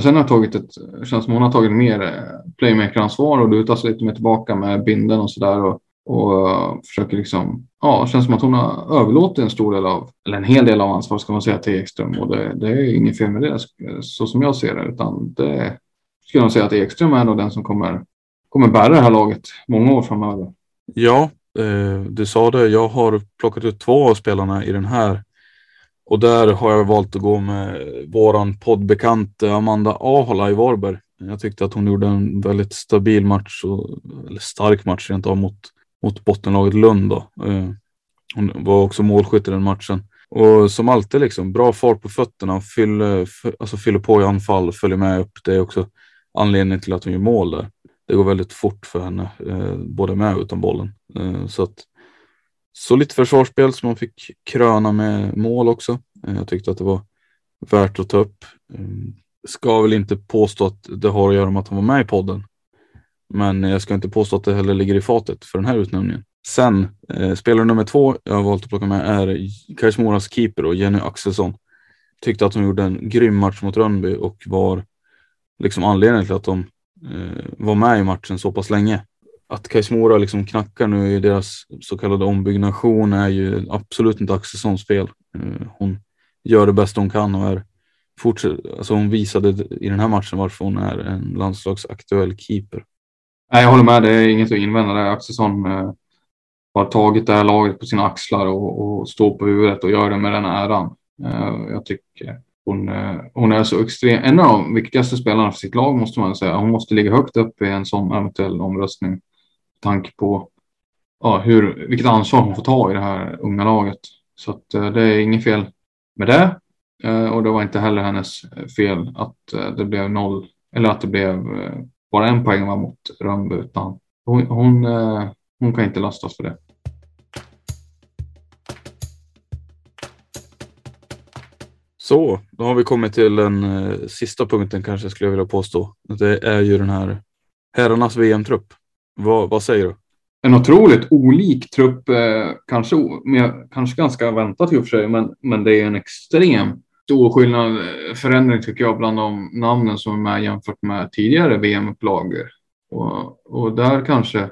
S3: sen har tagit ett, känns som hon har tagit mer eh, playmaker-ansvar och lutar sig lite mer tillbaka med binden och sådär. Och, och uh, försöker liksom, ja, känns som att hon har överlåtit en stor del av, eller en hel del av ansvaret ska man säga till Ekström och det, det är inget fel med det så som jag ser det, utan det skulle jag säga att Ekström är nog den som kommer, kommer bära det här laget många år framöver.
S2: Ja, Eh, du sa det. Jag har plockat ut två av spelarna i den här och där har jag valt att gå med våran poddbekant eh, Amanda Ahola i Varberg. Jag tyckte att hon gjorde en väldigt stabil match, och, eller stark match rent av mot, mot bottenlaget Lund. Då. Eh, hon var också målskytt i den matchen. Och som alltid, liksom, bra fart på fötterna, fyller, alltså fyller på i anfall, följer med upp. Det är också anledningen till att hon gör mål där. Det går väldigt fort för henne, eh, både med och utan bollen. Eh, så att solitt försvarsspel som man fick kröna med mål också. Eh, jag tyckte att det var värt att ta upp. Eh, ska väl inte påstå att det har att göra med att han var med i podden. Men jag ska inte påstå att det heller ligger i fatet för den här utnämningen. Sen, eh, spelare nummer två jag har valt att plocka med är Kais keeper och Jenny Axelsson. Tyckte att hon gjorde en grym match mot Rönnby och var liksom anledningen till att de eh, var med i matchen så pass länge att Kais Mora liksom knackar nu i deras så kallade ombyggnation är ju absolut inte Axelssons fel. Eh, hon gör det bästa hon kan och är fortsatt, alltså hon visade i den här matchen varför hon är en landslagsaktuell keeper.
S3: Nej, jag håller med. Det är inget att invända där. Axelsson eh, har tagit det här laget på sina axlar och, och står på huvudet och gör det med den äran. Eh, jag tycker hon, eh, hon är så extrem. En av de viktigaste spelarna för sitt lag måste man säga. Hon måste ligga högt upp i en sån eventuell omröstning Med tanke på ja, hur, vilket ansvar hon får ta i det här unga laget. Så att, eh, det är inget fel med det. Eh, och det var inte heller hennes fel att det blev noll eller att det blev bara en poäng mot Rönnby. Utan hon, hon, hon kan inte lastas för det.
S2: Så, då har vi kommit till den eh, sista punkten kanske skulle jag vilja påstå. Det är ju den här herrarnas VM-trupp. Vad, vad säger du?
S3: En otroligt olik trupp, eh, kanske, med, kanske ganska väntat i och för sig, men, men det är en extrem stor skillnad, eh, förändring tycker jag, bland de namnen som är med jämfört med tidigare VM-upplagor. Och, och där kanske,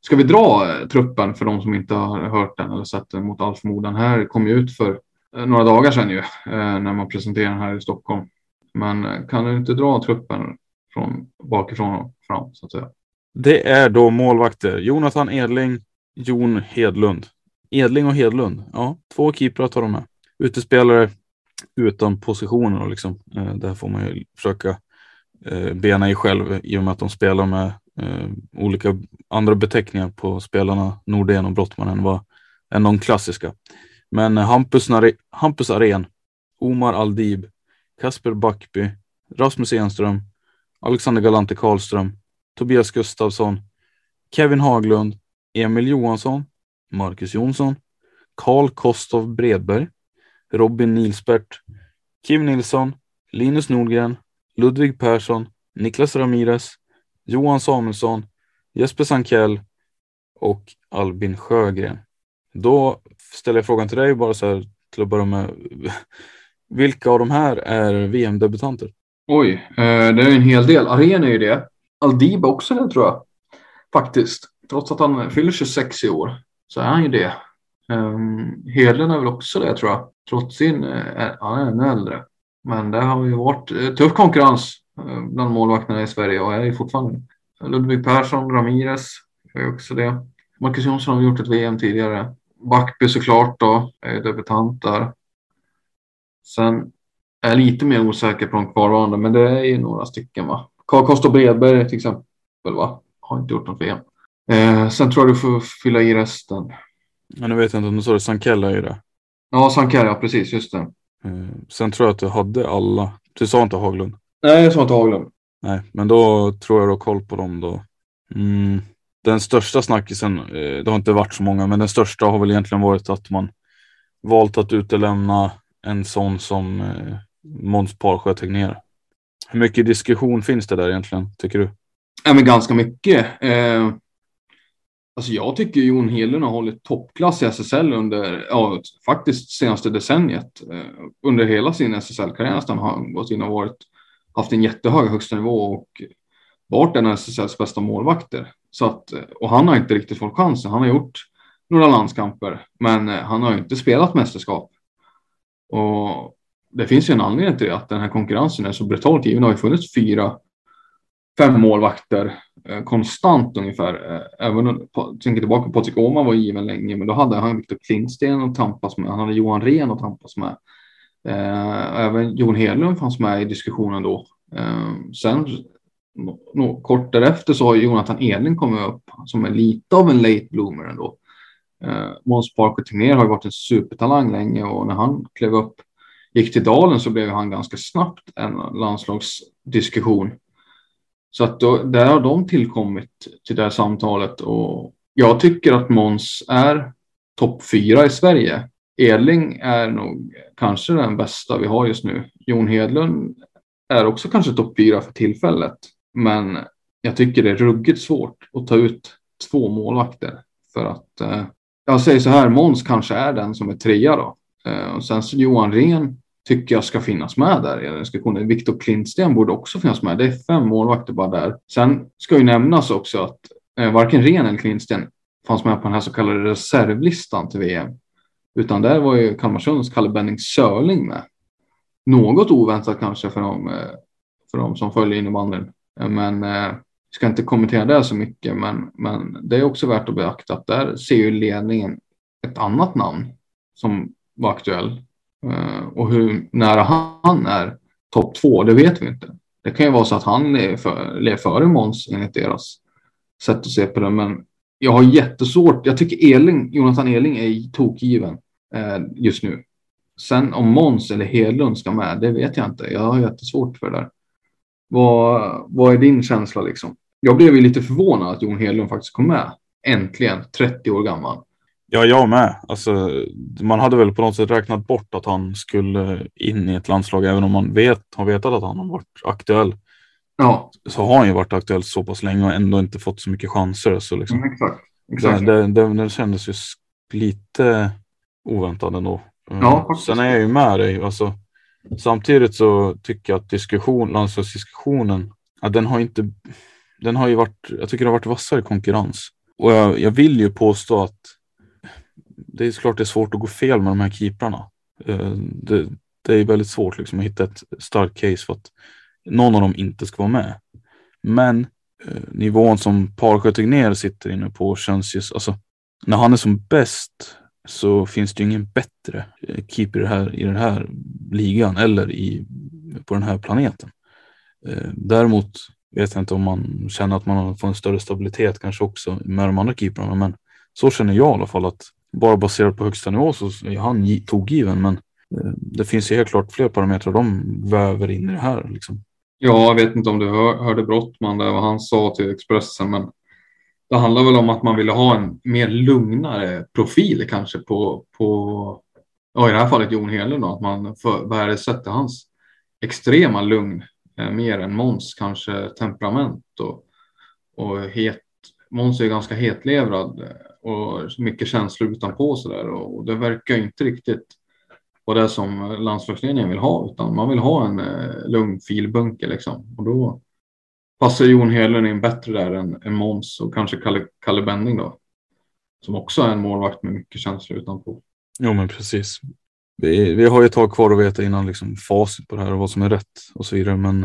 S3: ska vi dra eh, truppen för de som inte har hört den eller sett den mot all förmodan. Här kom ju ut för Eh, några dagar sedan ju, eh, när man presenterade den här i Stockholm. Men eh, kan du inte dra truppen från bakifrån och fram så att säga?
S2: Det är då målvakter Jonathan Edling, Jon Hedlund. Edling och Hedlund, ja, två keeprar tar de med. Utespelare utan positioner och liksom. Eh, där får man ju försöka eh, bena i själv i och med att de spelar med eh, olika andra beteckningar på spelarna Nordén och Brottman än, vad, än de klassiska. Men Hampus, Hampus Aren, Omar Aldib, Kasper Backby, Rasmus Enström, Alexander Galante Karlström, Tobias Gustafsson, Kevin Haglund, Emil Johansson, Marcus Jonsson, Karl Kostov Bredberg, Robin Nilsbert, Kim Nilsson, Linus Nordgren, Ludvig Persson, Niklas Ramirez, Johan Samuelsson, Jesper Sankell och Albin Sjögren. Då ställer jag frågan till dig bara så här till att börja med. Vilka av de här är VM-debutanter?
S3: Oj, eh, det är en hel del. Arena är ju det. Aldiba också det tror jag. Faktiskt. Trots att han fyller 26 i år så är han ju det. Um, Hedlund är väl också det tror jag. Trots sin, uh, han är ännu äldre. Men det har ju varit uh, tuff konkurrens uh, bland målvakterna i Sverige och är ju fortfarande. Ludvig Persson, Ramirez är också det. Marcus Jonsson har gjort ett VM tidigare. Backby såklart då, är debutant där. Sen är jag lite mer osäker på de kvarvarande, men det är ju några stycken va. Karl Koster Bredberg till exempel va? Har inte gjort något VM. Eh, sen tror jag du får fylla i resten.
S2: Ja, nu vet jag inte om du sa det. Sankella är ju det.
S3: Ja, Sankella, precis. Just det.
S2: Eh, sen tror jag att du hade alla. Du sa inte Haglund?
S3: Nej, jag sa inte Haglund.
S2: Nej, men då tror jag du har koll på dem då. Mm. Den största snackisen, eh, det har inte varit så många, men den största har väl egentligen varit att man valt att utelämna en sån som eh, Måns Parsjö Tegnér. Hur mycket diskussion finns det där egentligen, tycker du?
S3: Ja, men ganska mycket. Eh, alltså jag tycker Jon Hedlund har hållit toppklass i SSL under, ja, faktiskt senaste decenniet. Eh, under hela sin SSL-karriär nästan har han gått in och varit, haft en jättehög högsta nivå och varit en av SSLs bästa målvakter. Så att, eh, och han har inte riktigt fått chansen. Han har gjort några landskamper, men eh, han har inte spelat mästerskap. Och det finns ju en anledning till det, att den här konkurrensen är så brutalt given. Det har ju funnits fyra, fem målvakter eh, konstant ungefär. Eh, även tänker tillbaka, Patrik Åhman var given länge, men då hade han Viktor Klingsten att tampas med. Han hade Johan Rehn att tampas med. Eh, även Jon Hedlund fanns med i diskussionen då. Eh, sen no, no, kort därefter så har Jonathan Edling kommit upp som är lite av en late bloomer ändå. Eh, Måns Parker Tegnér har ju varit en supertalang länge och när han klev upp, gick till Dalen så blev han ganska snabbt en landslagsdiskussion. Så att då, där har de tillkommit till det här samtalet och jag tycker att Måns är topp fyra i Sverige. Edling är nog kanske den bästa vi har just nu. Jon Hedlund är också kanske topp fyra för tillfället. Men jag tycker det är ruggigt svårt att ta ut två målvakter för att eh, jag säger så här, Måns kanske är den som är trea då. Eh, och sen så Johan Ren tycker jag ska finnas med där i den diskussionen. Viktor Klintsten borde också finnas med. Det är fem målvakter bara där. Sen ska ju nämnas också att eh, varken Ren eller Klintsten fanns med på den här så kallade reservlistan till VM. Utan där var ju Kalmarsunds Kalle Benning Sörling med. Något oväntat kanske för dem, eh, för dem som följer innebandyn. Men eh, ska inte kommentera det så mycket, men, men det är också värt att beakta att där ser ju ledningen ett annat namn som var aktuell. Eh, och hur nära han är topp två, det vet vi inte. Det kan ju vara så att han är för, före Måns enligt deras sätt att se på det, men jag har jättesvårt. Jag tycker Eling, Jonathan Eling är tokgiven eh, just nu. Sen om Måns eller Hedlund ska med, det vet jag inte. Jag har jättesvårt för det där. Vad, vad är din känsla liksom? Jag blev ju lite förvånad att Jon Hedlund faktiskt kom med. Äntligen, 30 år gammal.
S2: Ja, jag med. Alltså, man hade väl på något sätt räknat bort att han skulle in i ett landslag, även om man vet, har vetat att han har varit aktuell.
S3: Ja.
S2: Så har han ju varit aktuell så pass länge och ändå inte fått så mycket chanser. Så liksom,
S3: mm, exakt. exakt.
S2: Det, det, det, kändes ju lite oväntat ändå.
S3: Ja, faktiskt.
S2: Sen är jag ju med dig. Alltså, Samtidigt så tycker jag att diskussion, landslagsdiskussionen, ja, den har inte, den har ju varit, jag tycker det har varit vassare konkurrens. Och jag, jag vill ju påstå att det är klart det är svårt att gå fel med de här keeprarna. Eh, det, det är väldigt svårt liksom att hitta ett starkt case för att någon av dem inte ska vara med. Men eh, nivån som Parsjö sitter inne på känns ju, alltså när han är som bäst så finns det ju ingen bättre eh, keeper här, i den här ligan eller i, på den här planeten. Eh, däremot vet jag inte om man känner att man får en större stabilitet kanske också med de andra keeprarna, men så känner jag i alla fall att bara baserat på högsta nivå så är han toggiven, men eh, det finns ju helt klart fler parametrar de väver in i det här. Liksom.
S3: Ja, jag vet inte om du hörde Brottman, det vad han sa till Expressen, men det handlar väl om att man ville ha en mer lugnare profil kanske på, på ja, i det här fallet Jon Hedlund då, att man värdesätter hans extrema lugn eh, mer än Måns kanske temperament och, och het. Måns är ganska hetlevrad eh, och mycket känslor utanpå så där och, och det verkar inte riktigt vara det som landslagsledningen vill ha utan man vill ha en eh, lugn filbunke liksom och då passar Jon Hedlund in bättre där än, än Måns och kanske Kalle, Kalle Benning då. Som också är en målvakt med mycket känslor utanpå.
S2: Jo men precis. Vi, vi har ju ett tag kvar att veta innan liksom facit på det här och vad som är rätt och så vidare. Men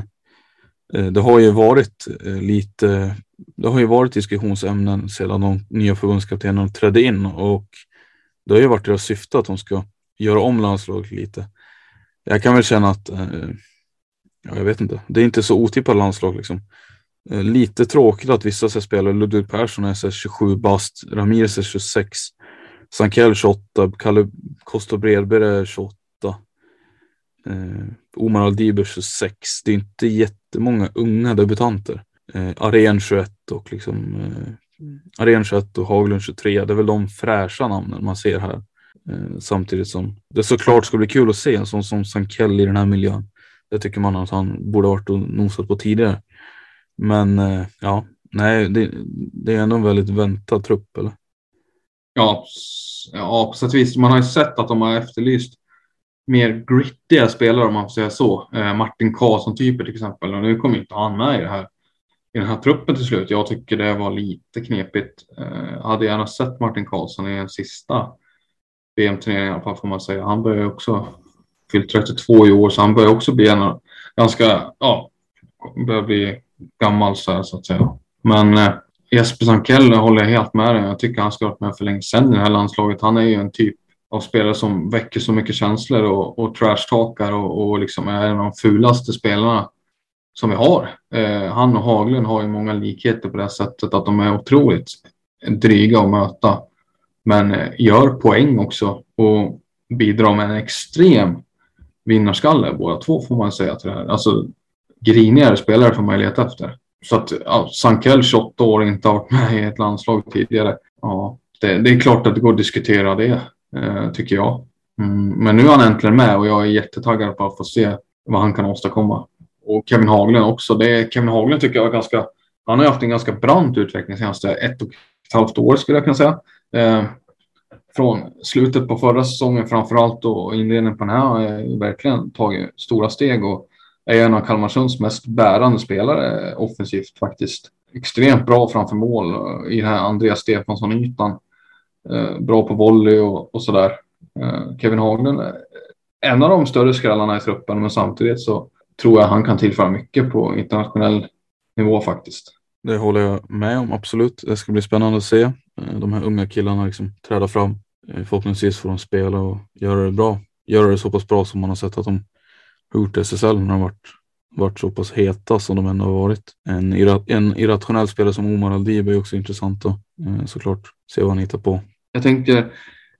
S2: eh, det har ju varit eh, lite, det har ju varit diskussionsämnen sedan de nya förbundskaptenerna trädde in och det har ju varit deras syfte att de ska göra om landslaget lite. Jag kan väl känna att eh, ja, jag vet inte. Det är inte så otippat landslag liksom. Eh, lite tråkigt att vissa ska spelare, Ludvig Persson är 27 bast, Ramirez är 26, Sankell 28, Kalle Kosta Bredberg är 28. Eh, Omar Aldiber 26. Det är inte jättemånga unga debutanter. Eh, Aren 21 och liksom eh, Aren 21 och Haglund 23. Det är väl de fräscha namnen man ser här. Eh, samtidigt som det såklart ska bli kul att se en sån som Sankell i den här miljön. Det tycker man att han borde ha varit och nosat på tidigare. Men eh, ja, nej, det, det, är ändå en väldigt väntad trupp eller?
S3: Ja, ja, på sätt och vis. Man har ju sett att de har efterlyst mer grittiga spelare om man får säga så. Eh, Martin Karlsson-typer till exempel. Och nu kommer inte han med i, det här, i den här truppen till slut. Jag tycker det var lite knepigt. Eh, hade gärna sett Martin Karlsson i en sista VM-turnering i alla fall får man säga. Han börjar också fyllt 32 i år så han börjar också bli en ganska, ja, börjar bli gammal så, här, så att säga. Men eh, Jesper Sankell håller jag helt med dig. Jag tycker han ska ha varit med för länge sedan i det här landslaget. Han är ju en typ av spelare som väcker så mycket känslor och, och trashtalkar och, och liksom är en av de fulaste spelarna som vi har. Eh, han och Haglund har ju många likheter på det sättet att de är otroligt dryga att möta. Men eh, gör poäng också och bidrar med en extrem vinnarskalle båda två får man säga till det här. Alltså grinigare spelare får man leta efter. Så att ja, Sankell 28 år inte har varit med i ett landslag tidigare. Ja, det, det är klart att det går att diskutera det eh, tycker jag. Mm, men nu är han äntligen med och jag är jättetaggad på att få se vad han kan åstadkomma. Och Kevin Haglund också. Det, Kevin Haglund tycker jag är ganska, han har haft en ganska brant utveckling senaste ett och ett halvt år skulle jag kunna säga. Eh, från slutet på förra säsongen framförallt och inledningen på den här har jag verkligen tagit stora steg och är en av Kalmarsunds mest bärande spelare offensivt faktiskt. Extremt bra framför mål eh, i den här Andreas Stefansson-ytan. Eh, bra på volley och, och sådär. Kevin Haglund är en av de större skrällarna i truppen men samtidigt så tror jag han kan tillföra mycket på internationell nivå faktiskt.
S2: Det håller jag med om, absolut. Det ska bli spännande att se de här unga killarna liksom träda fram. Eh, förhoppningsvis får de spela och göra det bra. Göra det så pass bra som man har sett att de har gjort SSL när de varit, varit så pass heta som de ändå har varit. En, en irrationell spelare som Omar Aldib är också intressant att eh, såklart se vad han hittar på.
S3: Jag tänkte,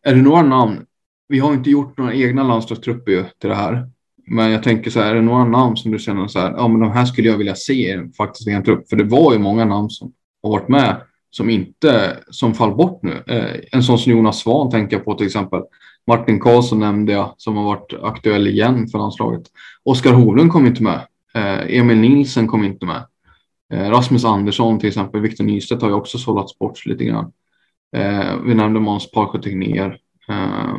S3: är det några namn? Vi har inte gjort några egna landslagstrupper till det här. Men jag tänker så här, är det några namn som du känner så här, ja men de här skulle jag vilja se faktiskt i en trupp? För det var ju många namn som har varit med som inte, som fall bort nu. Eh, en sån som Jonas Svan tänker jag på till exempel. Martin Karlsson nämnde jag som har varit aktuell igen för landslaget. Oskar Hovlund kom inte med. Eh, Emil Nilsen kom inte med. Eh, Rasmus Andersson till exempel, Viktor Nystedt har ju också sållats bort lite grann. Eh, vi nämnde Måns Parsjö Tegnér. Eh,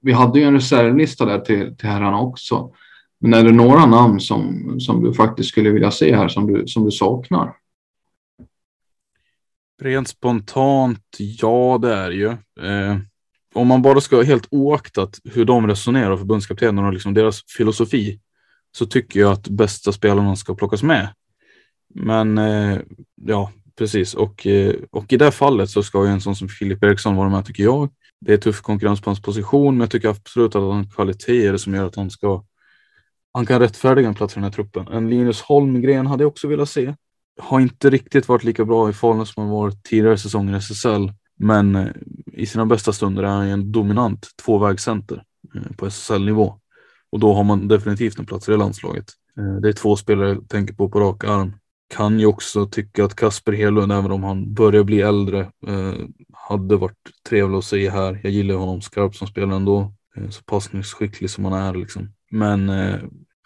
S3: vi hade ju en reservlista där till, till herrarna också. Men är det några namn som, som du faktiskt skulle vilja se här som du, som du saknar?
S2: Rent spontant, ja det är ju. Eh, om man bara ska helt oaktat hur de resonerar, förbundskaptenerna och liksom deras filosofi, så tycker jag att bästa spelarna ska plockas med. Men eh, ja, precis. Och, eh, och i det fallet så ska ju en sån som Filip Eriksson vara med tycker jag. Det är tuff konkurrens på hans position, men jag tycker absolut att han har kvaliteter som gör att han ska. Han kan rättfärdiga en plats i den här truppen. En Linus Holmgren hade jag också velat se. Har inte riktigt varit lika bra i Falun som han varit tidigare säsonger i SSL, men eh, i sina bästa stunder är han en dominant tvåvägscenter eh, på SSL-nivå och då har man definitivt en plats i det landslaget. Eh, det är två spelare jag tänker på på rak arm kan ju också tycka att Kasper Hedlund, även om han börjar bli äldre, hade varit trevlig att se här. Jag gillar honom skarpt som spelare ändå, så passningsskicklig som han är liksom. Men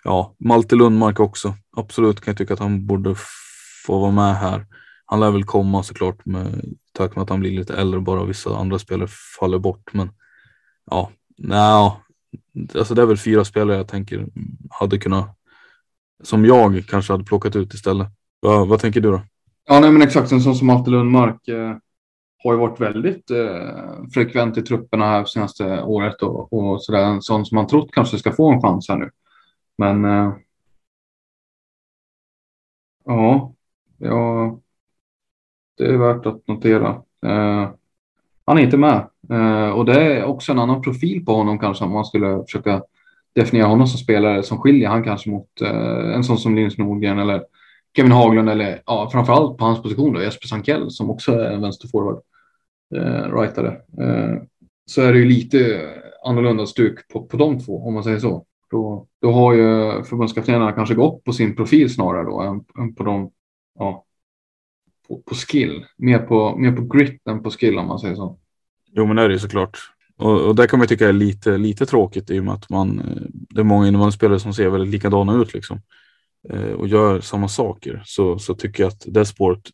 S2: ja, Malte Lundmark också. Absolut kan jag tycka att han borde få vara med här. Han lär väl komma såklart med tack med att han blir lite äldre bara vissa andra spelare faller bort. Men ja, nej, alltså det är väl fyra spelare jag tänker hade kunnat som jag kanske hade plockat ut istället. Vad, vad tänker du då?
S3: Ja, nej, men exakt. En sån som Malte Lundmark eh, har ju varit väldigt eh, frekvent i trupperna här senaste året och, och sådär. En sån som man trott kanske ska få en chans här nu. Men eh, ja, ja, det är värt att notera. Eh, han är inte med eh, och det är också en annan profil på honom kanske om man skulle försöka definiera honom som spelare som skiljer han kanske mot eh, en sån som Linus Nordgren eller Kevin Haglund eller ja, framförallt på hans position då, Jesper Sankell som också är en vänsterforward, eh, rightare. Eh, så är det ju lite annorlunda stuk på, på de två om man säger så. Då, då har ju förbundskaptenerna kanske gått på sin profil snarare då än, än på de, ja, på, på, skill. Mer på, mer på grit än på skill om man säger så.
S2: Jo, men det är det ju såklart. Och, och det kan man tycka är lite, lite tråkigt i och med att man, eh, det är många innebandyspelare som ser väldigt likadana ut liksom. Eh, och gör samma saker. Så, så tycker jag att det spåret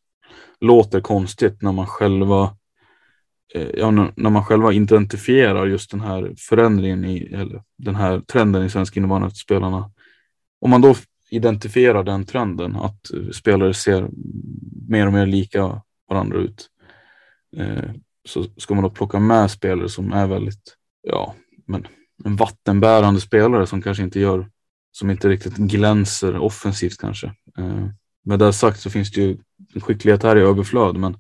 S2: låter konstigt när man själva eh, ja, när man själva identifierar just den här förändringen i, eller den här trenden i svensk innebandy att spelarna, om man då identifiera den trenden att eh, spelare ser mer och mer lika varandra ut, eh, så ska man då plocka med spelare som är väldigt, ja, men en vattenbärande spelare som kanske inte gör, som inte riktigt glänser offensivt kanske. Eh, med det sagt så finns det ju skicklighet här i överflöd, men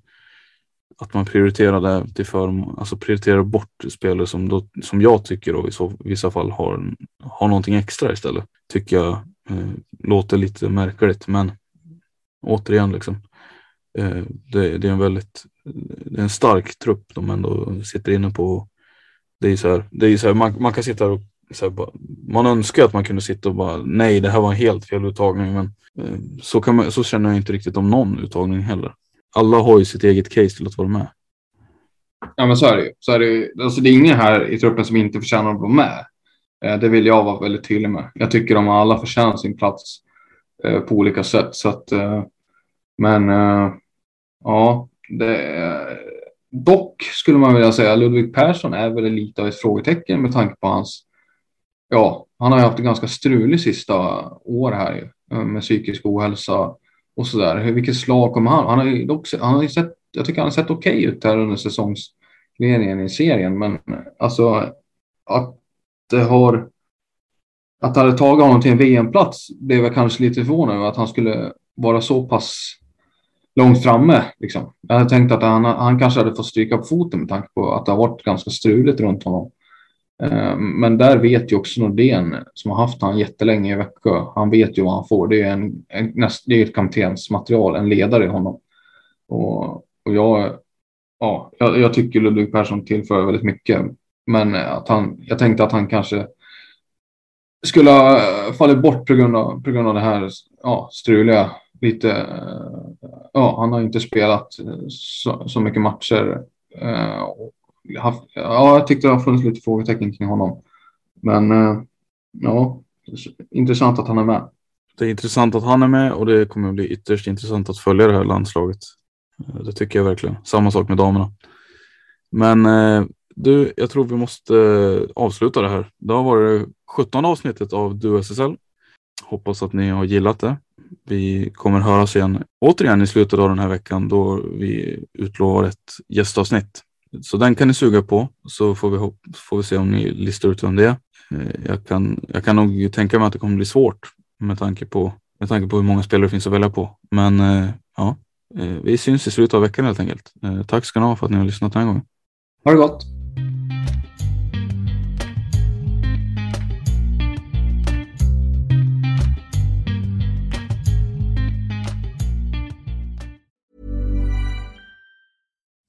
S2: att man prioriterar det till för, alltså prioriterar bort spelare som, då, som jag tycker då, i så, vissa fall har, har någonting extra istället, tycker jag Eh, låter lite märkligt, men återigen liksom. Eh, det, det, är en väldigt det är en stark trupp de ändå sitter inne på. Det är så här, det är så här, man, man kan sitta och så här, bara, man önskar att man kunde sitta och bara nej, det här var en helt fel uttagning, men eh, så, kan man, så känner jag inte riktigt om någon uttagning heller. Alla har ju sitt eget case till att vara med.
S3: Ja, men så är det ju. Så är det. Alltså, det är ingen här i truppen som inte förtjänar att vara med. Eh, det vill jag vara väldigt tydlig med. Jag tycker de alla förtjänar sin plats eh, på olika sätt. Så att, eh, men ja, det, dock skulle man vilja säga Ludvig Persson är väl lite av ett frågetecken med tanke på hans, ja, han har ju haft en ganska strulig sista år här med psykisk ohälsa och så där. Vilket slag kommer han? Han har ju dock, han har ju sett, jag tycker han har sett okej okay ut här under säsongsledningen i serien, men alltså att det har att det hade tagit honom till en VM-plats blev jag kanske lite förvånad över att han skulle vara så pass långt framme. Liksom. Jag hade tänkt att han, han kanske hade fått stryka på foten med tanke på att det har varit ganska struligt runt honom. Eh, men där vet ju också Nordén som har haft han jättelänge i Växjö. Han vet ju vad han får. Det är, en, en, det är ett kaptensmaterial, en ledare i honom. Och, och jag, ja, jag, jag tycker Ludvig Persson tillför väldigt mycket. Men att han, jag tänkte att han kanske skulle ha fallit bort på grund av, på grund av det här ja, struliga lite, eh, ja, han har inte spelat eh, så, så mycket matcher. Eh, haft, ja, jag tyckte det har funnits lite frågetecken kring honom. Men ja, intressant att han är med.
S2: Det är intressant att han är med och det kommer att bli ytterst intressant att följa det här landslaget. Det tycker jag verkligen. Samma sak med damerna. Men du, jag tror vi måste eh, avsluta det här. Det har varit 17 avsnittet av Du SSL. Hoppas att ni har gillat det. Vi kommer höras igen återigen i slutet av den här veckan då vi utlovar ett gästavsnitt. Så den kan ni suga på så får vi, får vi se om ni listar ut vem det är. Eh, jag kan, jag kan nog tänka mig att det kommer bli svårt med tanke på, med tanke på hur många spelare det finns att välja på. Men eh, ja, vi syns i slutet av veckan helt enkelt. Tack ska ni ha för att ni har lyssnat den här gången.
S3: Ha det gott!